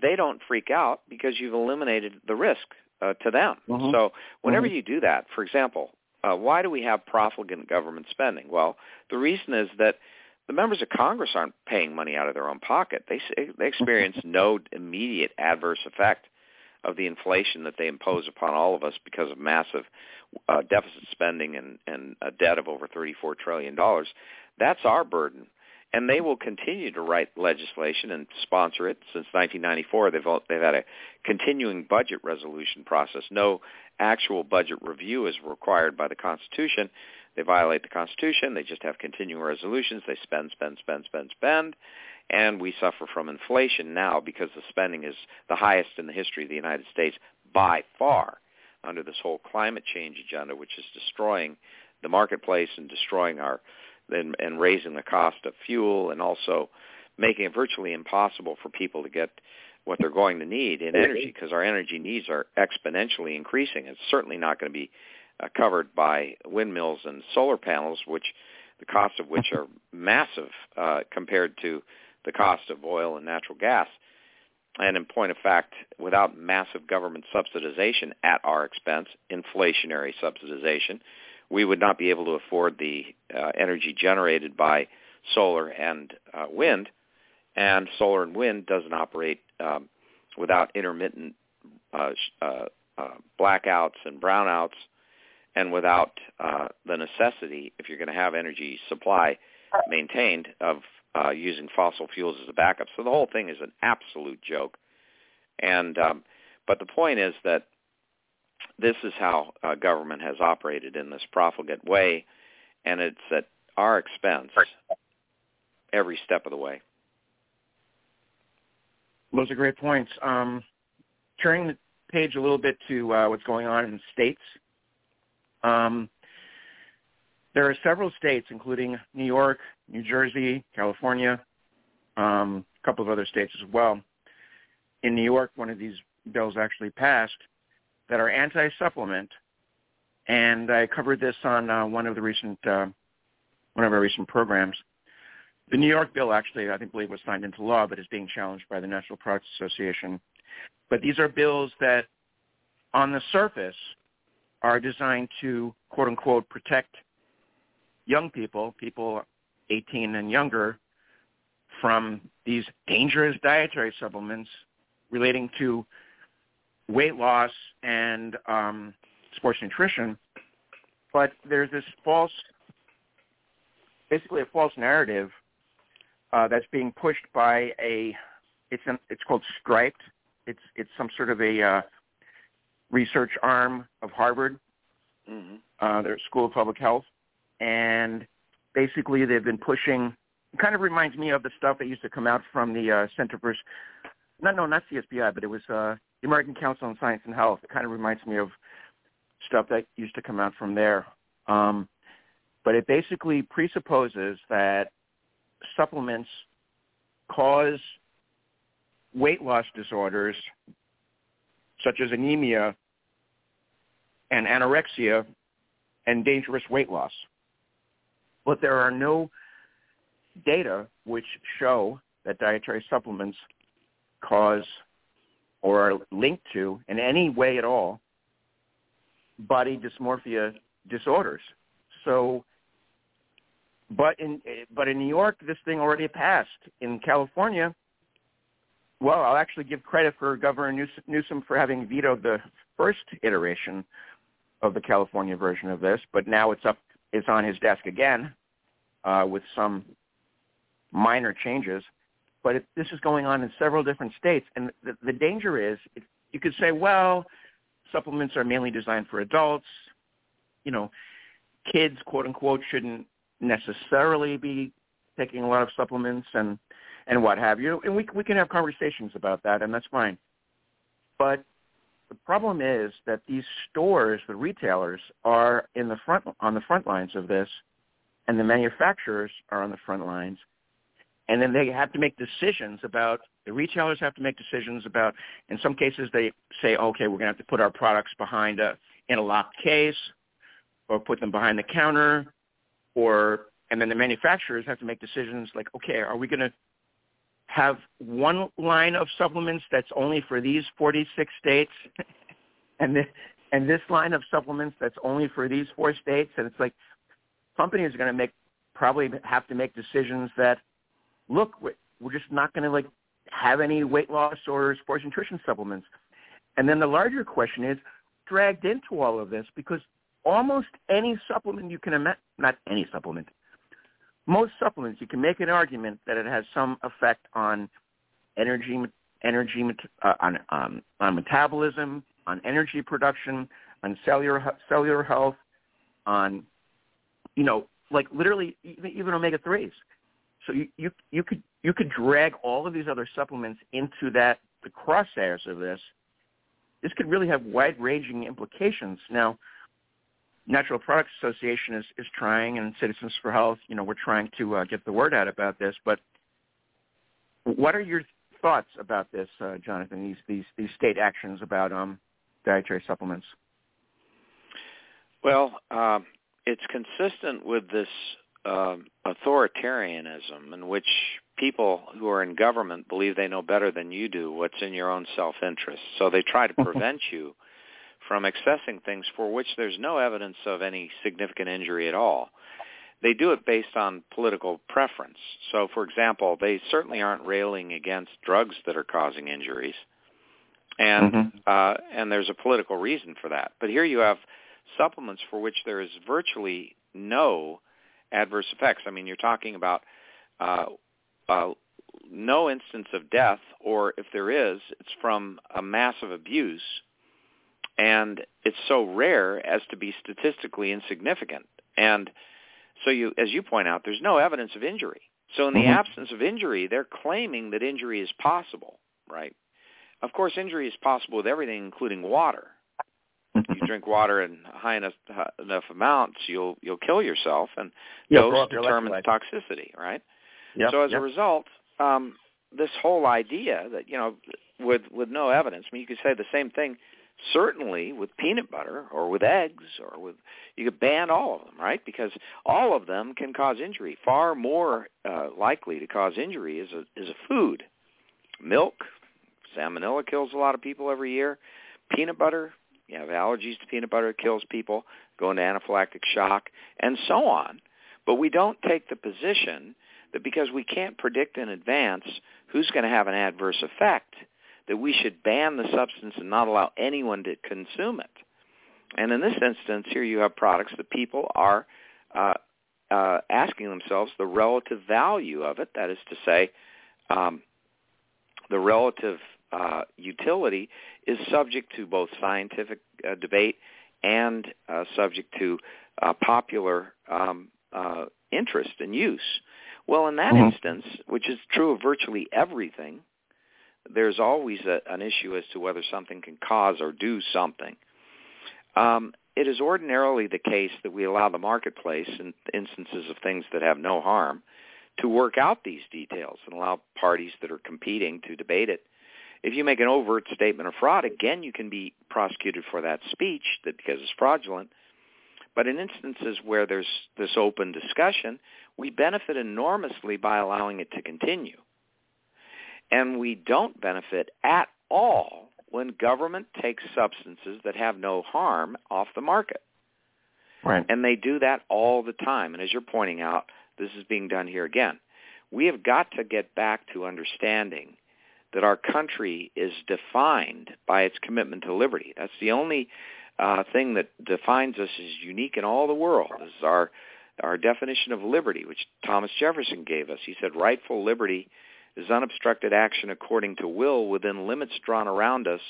[SPEAKER 4] they don't freak out because you've eliminated the risk uh, to them.
[SPEAKER 3] Mm-hmm.
[SPEAKER 4] So whenever
[SPEAKER 3] mm-hmm.
[SPEAKER 4] you do that, for example, uh, why do we have profligate government spending? Well, the reason is that the members of Congress aren't paying money out of their own pocket. They they experience no immediate adverse effect of the inflation that they impose upon all of us because of massive uh, deficit spending and, and a debt of over $34 trillion. That's our burden and they will continue to write legislation and sponsor it. Since 1994, they've they've had a continuing budget resolution process. No actual budget review is required by the Constitution. They violate the Constitution. They just have continuing resolutions. They spend, spend, spend, spend, spend, and we suffer from inflation now because the spending is the highest in the history of the United States by far. under this whole climate change agenda, which is destroying the marketplace and destroying our and, and raising the cost of fuel and also making it virtually impossible for people to get what they're going to need in energy because our energy needs are exponentially increasing. It's certainly not going to be uh, covered by windmills and solar panels, which the cost of which are massive uh, compared to the cost of oil and natural gas. And in point of fact, without massive government subsidization at our expense, inflationary subsidization, we would not be able to afford the uh, energy generated by solar and uh, wind. And solar and wind doesn't operate um, without intermittent uh, uh, uh, blackouts and brownouts and without uh, the necessity, if you're going to have energy supply maintained, of uh, using fossil fuels as a backup. So the whole thing is an absolute joke. And um, but the point is that this is how uh, government has operated in this profligate way, and it's at our expense every step of the way.
[SPEAKER 3] Those are great points. Um, turning the page a little bit to uh, what's going on in the states. Um, there are several states, including New York, New Jersey, California, um, a couple of other states as well. In New York, one of these bills actually passed that are anti-supplement, and I covered this on uh, one of the recent uh, one of our recent programs. The New York bill actually, I think, believe was signed into law, but is being challenged by the Natural Products Association. But these are bills that, on the surface, are designed to quote unquote protect young people, people 18 and younger, from these dangerous dietary supplements relating to weight loss and um, sports nutrition. But there's this false, basically a false narrative uh, that's being pushed by a, it's an, it's called Striped. It's it's some sort of a uh, research arm of Harvard, mm-hmm. uh, their School of Public Health, and basically they've been pushing. It kind of reminds me of the stuff that used to come out from the uh, Center for, not no, not CSPI, but it was uh, the American Council on Science and Health. It kind of reminds me of stuff that used to come out from there. Um, but it basically presupposes that supplements cause weight loss disorders such as anemia and anorexia and dangerous weight loss. But there are no data which show that dietary supplements cause or are linked to in any way at all body dysmorphia disorders. So, but in but in New York, this thing already passed. In California, well, I'll actually give credit for Governor Newsom for having vetoed the first iteration of the California version of this, but now it's up it's on his desk again uh, with some minor changes but it, this is going on in several different states. And the, the danger is you could say, well, supplements are mainly designed for adults. You know, kids, quote unquote, shouldn't necessarily be taking a lot of supplements and and what have you. And we we can have conversations about that, and that's fine. But the problem is that these stores, the retailers, are in the front on the front lines of this, and the manufacturers are on the front lines and then they have to make decisions about the retailers have to make decisions about in some cases they say okay we're going to have to put our products behind a in a locked case or put them behind the counter or and then the manufacturers have to make decisions like okay are we going to have one line of supplements that's only for these 46 states and this and this line of supplements that's only for these four states? And it's like companies are going to make probably have to make decisions that look, we're just not going to like have any weight loss or sports nutrition supplements. And then the larger question is dragged into all of this because almost any supplement you can imagine, not any supplement, most supplements you can make an argument that it has some effect on energy, energy uh, on um, on metabolism, on energy production, on cellular cellular health, on you know like literally even, even omega threes. So you, you you could you could drag all of these other supplements into that the crosshairs of this. this could really have wide-ranging implications. Now, Natural Products Association is, is trying, and Citizens for Health, you know, we're trying to uh, get the word out about this. But what are your thoughts about this, uh, Jonathan? These these these state actions about um, dietary supplements.
[SPEAKER 4] Well, um, it's consistent with this um, authoritarianism in which people who are in government believe they know better than you do what's in your own self-interest. So they try to prevent you from accessing things for which there's no evidence of any significant injury at all. They do it based on political preference. So, for example, they certainly aren't railing against drugs that are causing injuries, and mm-hmm. uh, and there's a political reason for that. But here you have supplements for which there is virtually no adverse effects. I mean, you're talking about uh, uh, no instance of death, or if there is, it's from a massive abuse, and it's so rare as to be statistically insignificant. And so, you, as you point out, there's no evidence of injury. So, in the mm-hmm. absence of injury, they're claiming that injury is possible, right? Of course, injury is possible with everything, including water you drink water in high enough enough amounts, you'll you'll kill yourself, and
[SPEAKER 3] yeah,
[SPEAKER 4] dose determines toxicity, right?
[SPEAKER 3] Yep,
[SPEAKER 4] so as
[SPEAKER 3] yep.
[SPEAKER 4] a result, um, this whole idea that you know, with with no evidence, I mean, you could say the same thing. Certainly, with peanut butter or with eggs or with you could ban all of them, right? Because all of them can cause injury. Far more uh, likely to cause injury is a is a food. Milk, salmonella kills a lot of people every year. Peanut butter, you have allergies to peanut butter, it kills people, go into anaphylactic shock, and so on. But we don't take the position that because we can't predict in advance who's going to have an adverse effect, that we should ban the substance and not allow anyone to consume it. And in this instance, here you have products that people are uh, uh, asking themselves the relative value of it. That is to say, um, the relative uh, utility is subject to both scientific uh, debate and uh, subject to uh, popular um, uh, interest and use. Well, in that mm-hmm. instance, which is true of virtually everything, there's always a, an issue as to whether something can cause or do something. Um, it is ordinarily the case that we allow the marketplace, in instances of things that have no harm, to work out these details and allow parties that are competing to debate it if you make an overt statement of fraud, again, you can be prosecuted for that speech that because it's fraudulent. But in instances where there's this open discussion, we benefit enormously by allowing it to continue. And we don't benefit at all when government takes substances that have no harm off the market.
[SPEAKER 3] Right.
[SPEAKER 4] And they do that all the time. And as you're pointing out, this is being done here again. We have got to get back to understanding that our country is defined by its commitment to liberty. That's the only uh, thing that defines us as unique in all the world is our our definition of liberty, which Thomas Jefferson gave us. He said, rightful liberty is unobstructed action according to will within limits drawn around us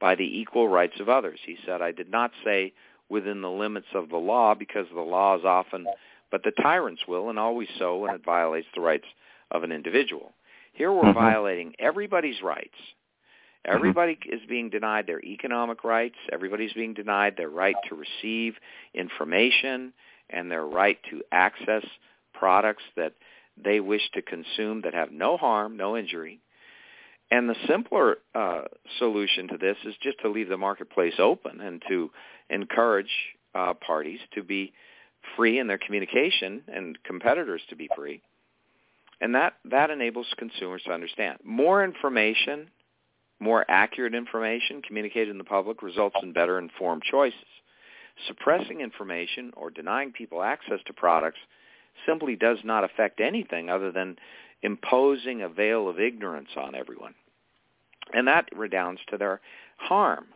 [SPEAKER 4] by the equal rights of others. He said, I did not say within the limits of the law because the law is often but the tyrant's will and always so when it violates the rights of an individual. Here we're mm-hmm. violating everybody's rights. Mm-hmm. Everybody mm-hmm. is being denied their economic rights. Everybody's being denied their right to receive information and their right to access products that they wish to consume that have no harm, no injury. And the simpler uh, solution to this is just to leave the marketplace open and to encourage uh, parties to be free in their communication and competitors to be free and that, that enables consumers to understand. More information, more accurate information communicated in the public results in better informed choices. Suppressing information or denying people access to products simply does not affect anything other than imposing a veil of ignorance on everyone. And that redounds to their harm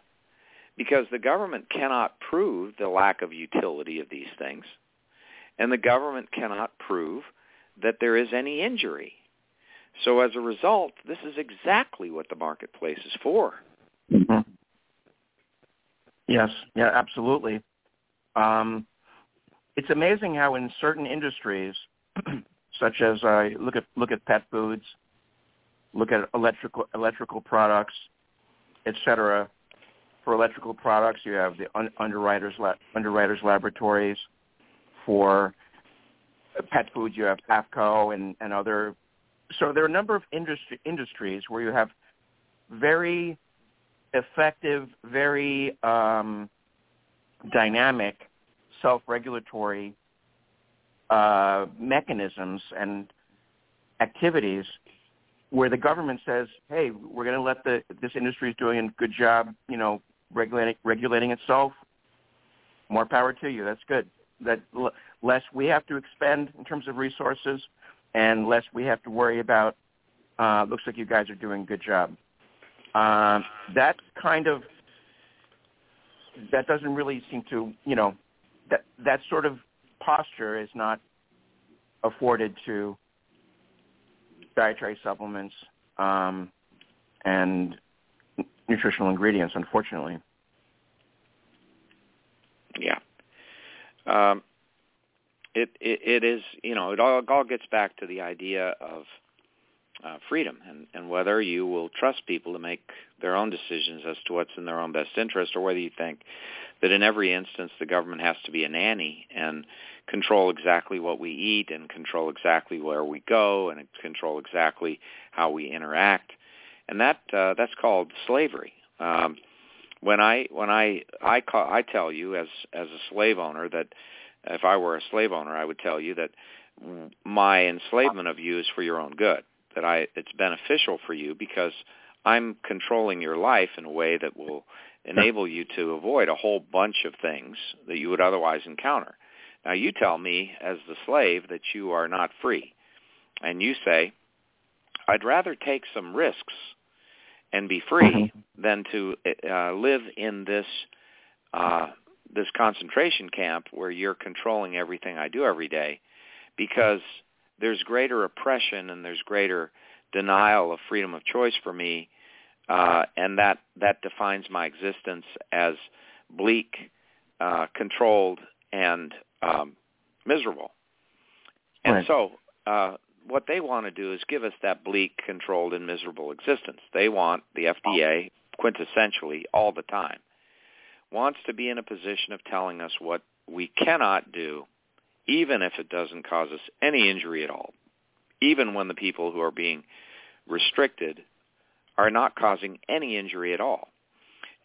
[SPEAKER 4] because the government cannot prove the lack of utility of these things. And the government cannot prove that there is any injury. So as a result, this is exactly what the marketplace is for.
[SPEAKER 3] Mm-hmm. Yes, yeah, absolutely. Um, it's amazing how in certain industries, such as uh, look at look at pet foods, look at electrical electrical products, etc., for electrical products, you have the un- underwriters la- underwriters laboratories. For pet foods, you have AAFCO and, and other. So there are a number of industry, industries where you have very effective, very um, dynamic self-regulatory uh, mechanisms and activities where the government says, "Hey, we're going to let the this industry is doing a good job, you know, regulating regulating itself. More power to you. That's good. That less we have to expend in terms of resources, and less we have to worry about. Uh, looks like you guys are doing a good job. Uh, that kind of that doesn't really seem to, you know, that that sort of posture is not afforded to dietary supplements um, and nutritional ingredients, unfortunately.
[SPEAKER 4] Yeah. Um, it, it it is you know it all, it all gets back to the idea of uh, freedom and, and whether you will trust people to make their own decisions as to what's in their own best interest or whether you think that in every instance the government has to be a nanny and control exactly what we eat and control exactly where we go and control exactly how we interact. And that uh, that's called slavery. Um, when I when I I call, I tell you as as a slave owner that if I were a slave owner I would tell you that my enslavement of you is for your own good that I it's beneficial for you because I'm controlling your life in a way that will enable you to avoid a whole bunch of things that you would otherwise encounter. Now you tell me as the slave that you are not free. And you say, I'd rather take some risks and be free mm-hmm. than to uh, live in this uh, this concentration camp where you're controlling everything I do every day because there's greater oppression and there's greater denial of freedom of choice for me, uh, and that that defines my existence as bleak, uh, controlled, and um, miserable. And
[SPEAKER 3] right.
[SPEAKER 4] so, uh, what they want to do is give us that bleak, controlled, and miserable existence. They want the FDA, quintessentially, all the time, wants to be in a position of telling us what we cannot do even if it doesn't cause us any injury at all, even when the people who are being restricted are not causing any injury at all.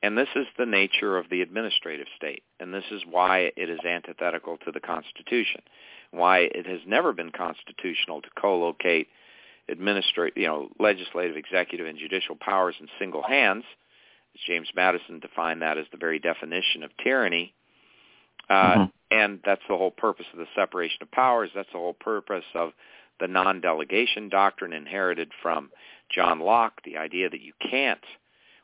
[SPEAKER 4] And this is the nature of the administrative state, and this is why it is antithetical to the Constitution, why it has never been constitutional to co-locate you know, legislative, executive, and judicial powers in single hands. James Madison defined that as the very definition of tyranny, uh, mm-hmm. And that's the whole purpose of the separation of powers. That's the whole purpose of the non-delegation doctrine inherited from John Locke, the idea that you can't,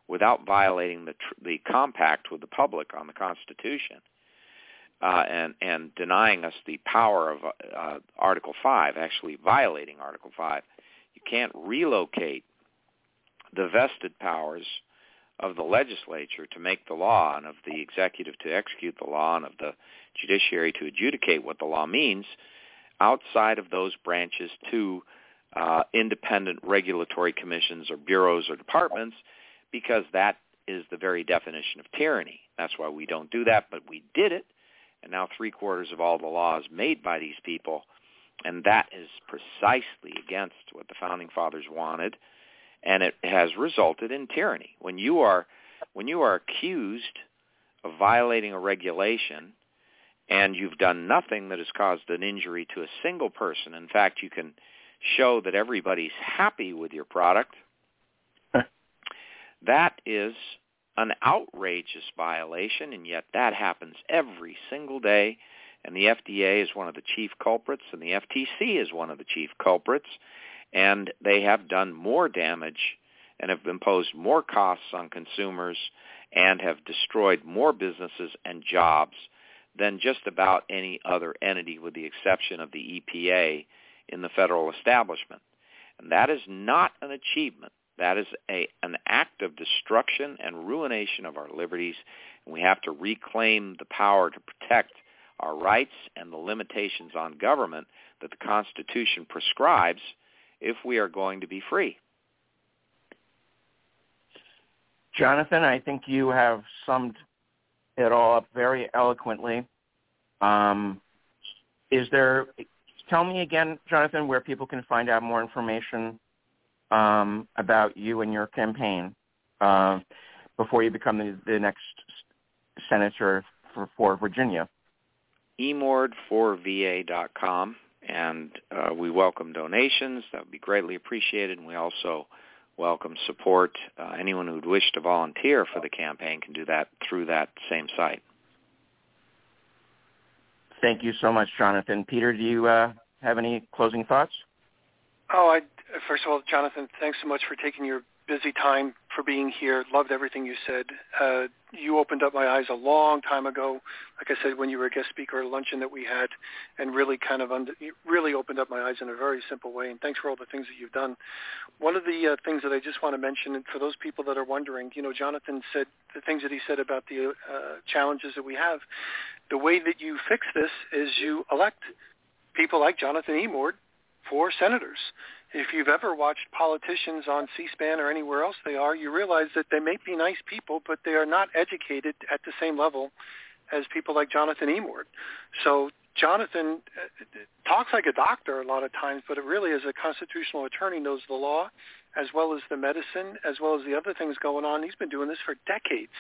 [SPEAKER 4] without violating the, tr- the compact with the public on the Constitution, uh, and, and denying us the power of uh, Article 5, actually violating Article 5, you can't relocate the vested powers of the legislature to make the law and of the executive to execute the law and of the judiciary to adjudicate what the law means outside of those branches to uh, independent regulatory commissions or bureaus or departments because that is the very definition of tyranny. That's why we don't do that, but we did it. And now three quarters of all the laws made by these people, and that is precisely against what the founding fathers wanted and it has resulted in tyranny. When you are when you are accused of violating a regulation and you've done nothing that has caused an injury to a single person, in fact, you can show that everybody's happy with your product, that is an outrageous violation, and yet that happens every single day. And the FDA is one of the chief culprits, and the FTC is one of the chief culprits and they have done more damage and have imposed more costs on consumers and have destroyed more businesses and jobs than just about any other entity with the exception of the EPA in the federal establishment. And that is not an achievement. That is a, an act of destruction and ruination of our liberties. And we have to reclaim the power to protect our rights and the limitations on government that the Constitution prescribes if we are going to be free.
[SPEAKER 3] Jonathan, I think you have summed it all up very eloquently. Um, is there? Tell me again, Jonathan, where people can find out more information um, about you and your campaign uh, before you become the, the next senator for, for Virginia.
[SPEAKER 4] emord4va.com, and uh, we welcome donations. That would be greatly appreciated. And we also welcome support. Uh, anyone who'd wish to volunteer for the campaign can do that through that same site.
[SPEAKER 3] Thank you so much, Jonathan. Peter, do you uh, have any closing thoughts?
[SPEAKER 2] Oh, I, first of all, Jonathan, thanks so much for taking your busy time for being here. Loved everything you said. Uh, you opened up my eyes a long time ago, like I said, when you were a guest speaker at a luncheon that we had, and really kind of under, really opened up my eyes in a very simple way. And thanks for all the things that you've done. One of the uh, things that I just want to mention, and for those people that are wondering, you know, Jonathan said the things that he said about the uh, challenges that we have. The way that you fix this is you elect people like Jonathan Emord for senators if you've ever watched politicians on C-SPAN or anywhere else they are, you realize that they may be nice people, but they are not educated at the same level as people like Jonathan Emord. So Jonathan uh, talks like a doctor a lot of times, but it really is a constitutional attorney, knows the law as well as the medicine, as well as the other things going on. He's been doing this for decades.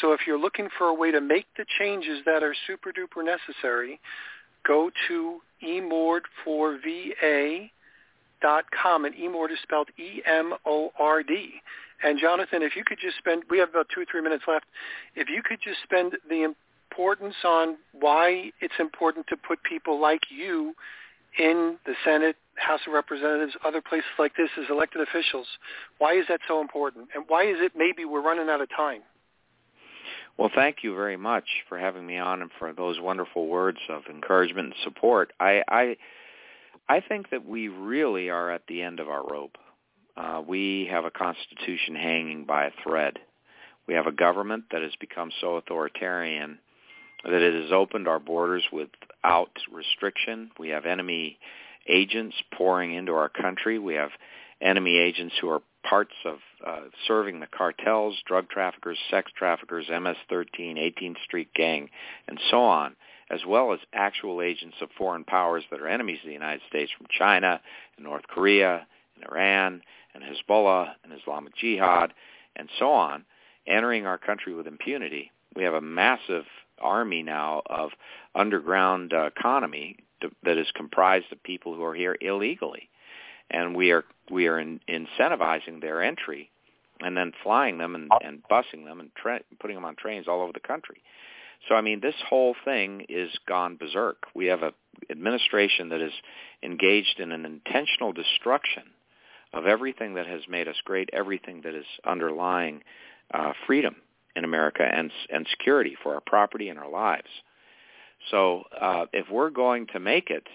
[SPEAKER 2] So if you're looking for a way to make the changes that are super duper necessary, go to emord4va dot com, and Emord is spelled E-M-O-R-D. And Jonathan, if you could just spend, we have about two or three minutes left. If you could just spend the importance on why it's important to put people like you in the Senate, House of Representatives, other places like this as elected officials. Why is that so important? And why is it maybe we're running out of time?
[SPEAKER 4] Well, thank you very much for having me on and for those wonderful words of encouragement and support. I, I I think that we really are at the end of our rope. Uh, we have a constitution hanging by a thread. We have a government that has become so authoritarian that it has opened our borders without restriction. We have enemy agents pouring into our country. We have enemy agents who are parts of uh, serving the cartels, drug traffickers, sex traffickers, MS-13, 18th Street Gang, and so on as well as actual agents of foreign powers that are enemies of the United States from China and North Korea and Iran and Hezbollah and Islamic Jihad and so on, entering our country with impunity. We have a massive army now of underground uh, economy that is comprised of people who are here illegally, and we are we are in, incentivizing their entry, and then flying them and, and busing them and tra- putting them on trains all over the country. So I mean, this whole thing is gone berserk. We have an administration that is engaged in an intentional destruction of everything that has made us great, everything that is underlying uh, freedom in America and and security for our property and our lives. So uh, if we're going to make it,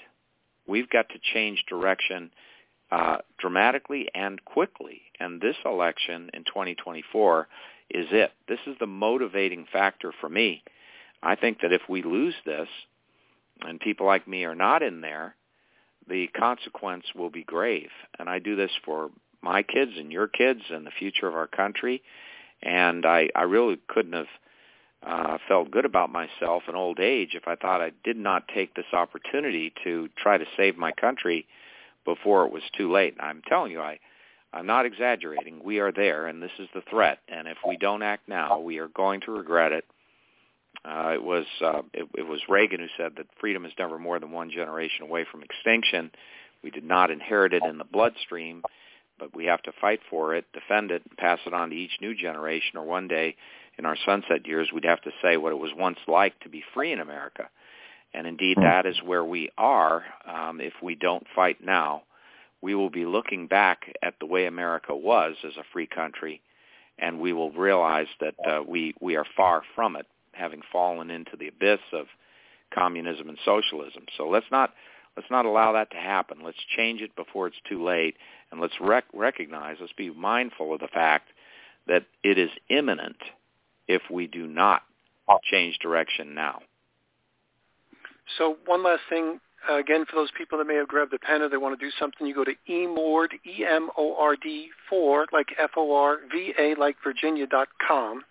[SPEAKER 4] we've got to change direction uh, dramatically and quickly. And this election in 2024 is it. This is the motivating factor for me I think that if we lose this and people like me are not in there, the consequence will be grave. And I do this for my kids and your kids and the future of our country. And I, I really couldn't have uh, felt good about myself in old age if I thought I did not take this opportunity to try to save my country before it was too late. And I'm telling you, I, I'm not exaggerating. We are there, and this is the threat. And if we don't act now, we are going to regret it uh, it was uh, it, it was Reagan who said that freedom is never more than one generation away from extinction. We did not inherit it in the bloodstream, but we have to fight for it, defend it, and pass it on to each new generation. Or one day, in our sunset years, we'd have to say what it was once like to be free in America. And indeed, that is where we are. Um, if we don't fight now, we will be looking back at the way America was as a free country, and we will realize that uh, we we are far from it having fallen into the abyss of communism and socialism. So let's not let's not allow that to happen. Let's change it before it's too late, and let's rec- recognize, let's be mindful of the fact that it is imminent if we do not change direction now.
[SPEAKER 2] So one last thing, Uh, again, for those people that may have grabbed the pen or they want to do something, you go to emord, E-M-O-R-D, 4, like F-O-R-V-A, like Virginia, dot com.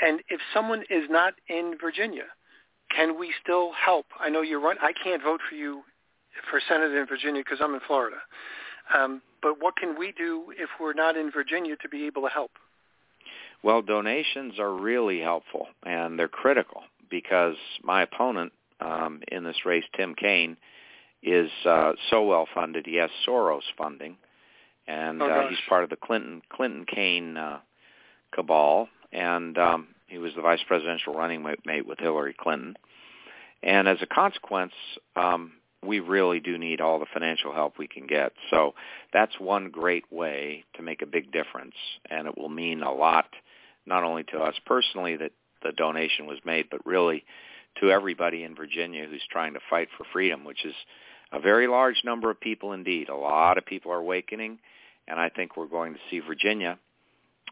[SPEAKER 2] And if someone is not in Virginia, can we still help? I know you're run. I can't vote for you for Senate in Virginia because I'm in Florida. Um, but what can we do if we're not in Virginia to be able to help?
[SPEAKER 4] Well, donations are really helpful and they're critical because my opponent um, in this race, Tim Kaine, is uh, so well funded. He has Soros funding, and
[SPEAKER 2] oh,
[SPEAKER 4] uh, he's part of the Clinton Clinton Kaine uh, cabal, and um, he was the vice presidential running mate with Hillary Clinton. And as a consequence, um, we really do need all the financial help we can get. So that's one great way to make a big difference, and it will mean a lot, not only to us personally that the donation was made, but really to everybody in Virginia who's trying to fight for freedom, which is a very large number of people indeed. A lot of people are awakening, and I think we're going to see Virginia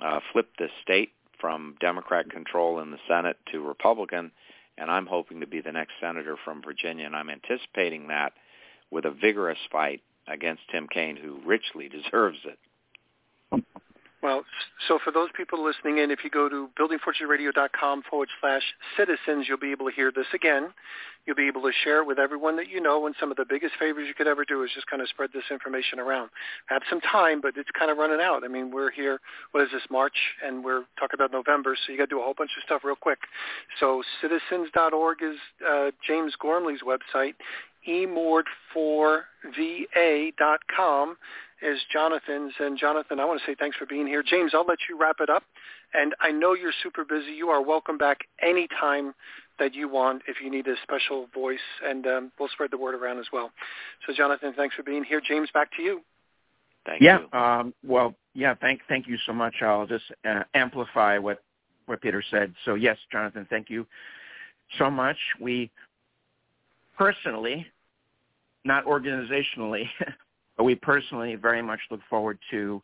[SPEAKER 4] uh, flip the state from Democrat control in the Senate to Republican and I'm hoping to be the next senator from Virginia, and I'm anticipating that with a vigorous fight against Tim Kaine, who richly deserves it.
[SPEAKER 2] Well, so for those people listening in, if you go to buildingfortunesradio.com forward slash citizens, you'll be able to hear this again. You'll be able to share it with everyone that you know. And some of the biggest favors you could ever do is just kind of spread this information around. Have some time, but it's kind of running out. I mean, we're here, what is this, March, and we're talking about November, so you got to do a whole bunch of stuff real quick. So citizens.org is uh, James Gormley's website emord4va.com is Jonathan's. And Jonathan, I want to say thanks for being here. James, I'll let you wrap it up. And I know you're super busy. You are welcome back anytime that you want if you need a special voice, and um, we'll spread the word around as well. So, Jonathan, thanks for being here. James, back to you.
[SPEAKER 4] Thank
[SPEAKER 3] yeah,
[SPEAKER 4] you.
[SPEAKER 3] Um, well, yeah, thank thank you so much. I'll just uh, amplify what what Peter said. So, yes, Jonathan, thank you so much. We personally, not organizationally, But we personally very much look forward to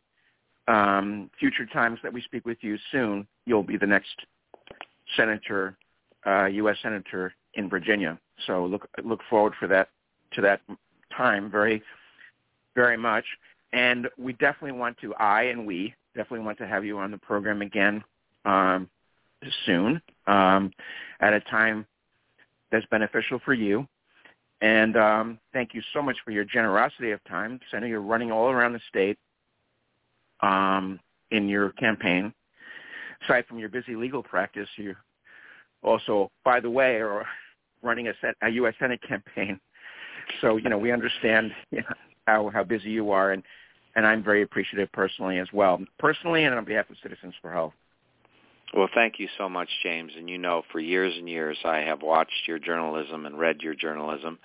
[SPEAKER 3] um, future times that we speak with you soon. You'll be the next senator, uh, U.S. senator in Virginia. So look look forward for that to that time very very much. And we definitely want to, I and we definitely want to have you on the program again um, soon um, at a time that's beneficial for you and um, thank you so much for your generosity of time. because I know you're running all around the state um, in your campaign. Aside from your busy legal practice, you also, by the way, are running a, a U.S. Senate campaign. So, you know, we understand you know, how, how busy you are, and, and I'm very appreciative personally as well, personally and on behalf of Citizens for Health.
[SPEAKER 4] Well, thank you so much, James. And you know, for years and years, I have watched your journalism and read your journalism,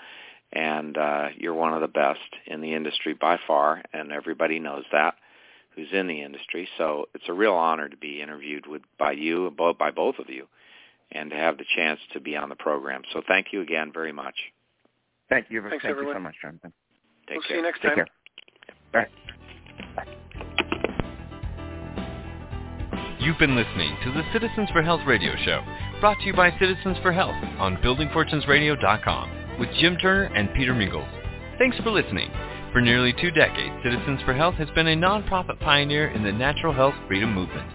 [SPEAKER 4] and uh, you're one of the best in the industry by far, and everybody knows that who's in the industry. So it's a real honor to be interviewed with by you, by both of you, and to have the chance to be on the program. So thank you again very much.
[SPEAKER 3] Thank you.
[SPEAKER 2] Thanks,
[SPEAKER 3] thank
[SPEAKER 2] everyone.
[SPEAKER 3] you so much, Jonathan.
[SPEAKER 4] Take
[SPEAKER 2] we'll
[SPEAKER 4] care.
[SPEAKER 2] see you next
[SPEAKER 3] Take
[SPEAKER 2] time.
[SPEAKER 3] care. Bye.
[SPEAKER 1] You've been listening to the Citizens for Health radio show, brought to you by Citizens for Health on BuildingFortunesRadio.com with Jim Turner and Peter Mingils. Thanks for listening. For nearly two decades, Citizens for Health has been a nonprofit pioneer in the natural health freedom movement.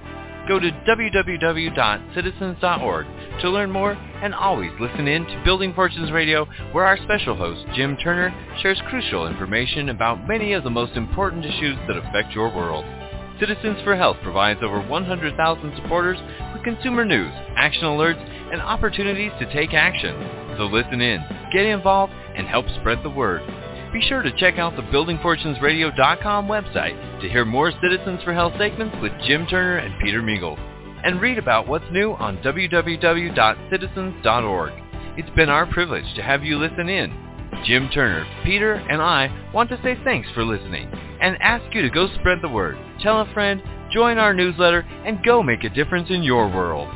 [SPEAKER 1] Go to www.citizens.org to learn more and always listen in to Building Fortunes Radio where our special host, Jim Turner, shares crucial information about many of the most important issues that affect your world. Citizens for Health provides over 100,000 supporters with consumer news, action alerts, and opportunities to take action. So listen in, get involved, and help spread the word. Be sure to check out the BuildingFortunesRadio.com website to hear more Citizens for Health segments with Jim Turner and Peter Mingils. And read about what's new on www.citizens.org. It's been our privilege to have you listen in. Jim Turner, Peter, and I want to say thanks for listening and ask you to go spread the word, tell a friend, join our newsletter, and go make a difference in your world.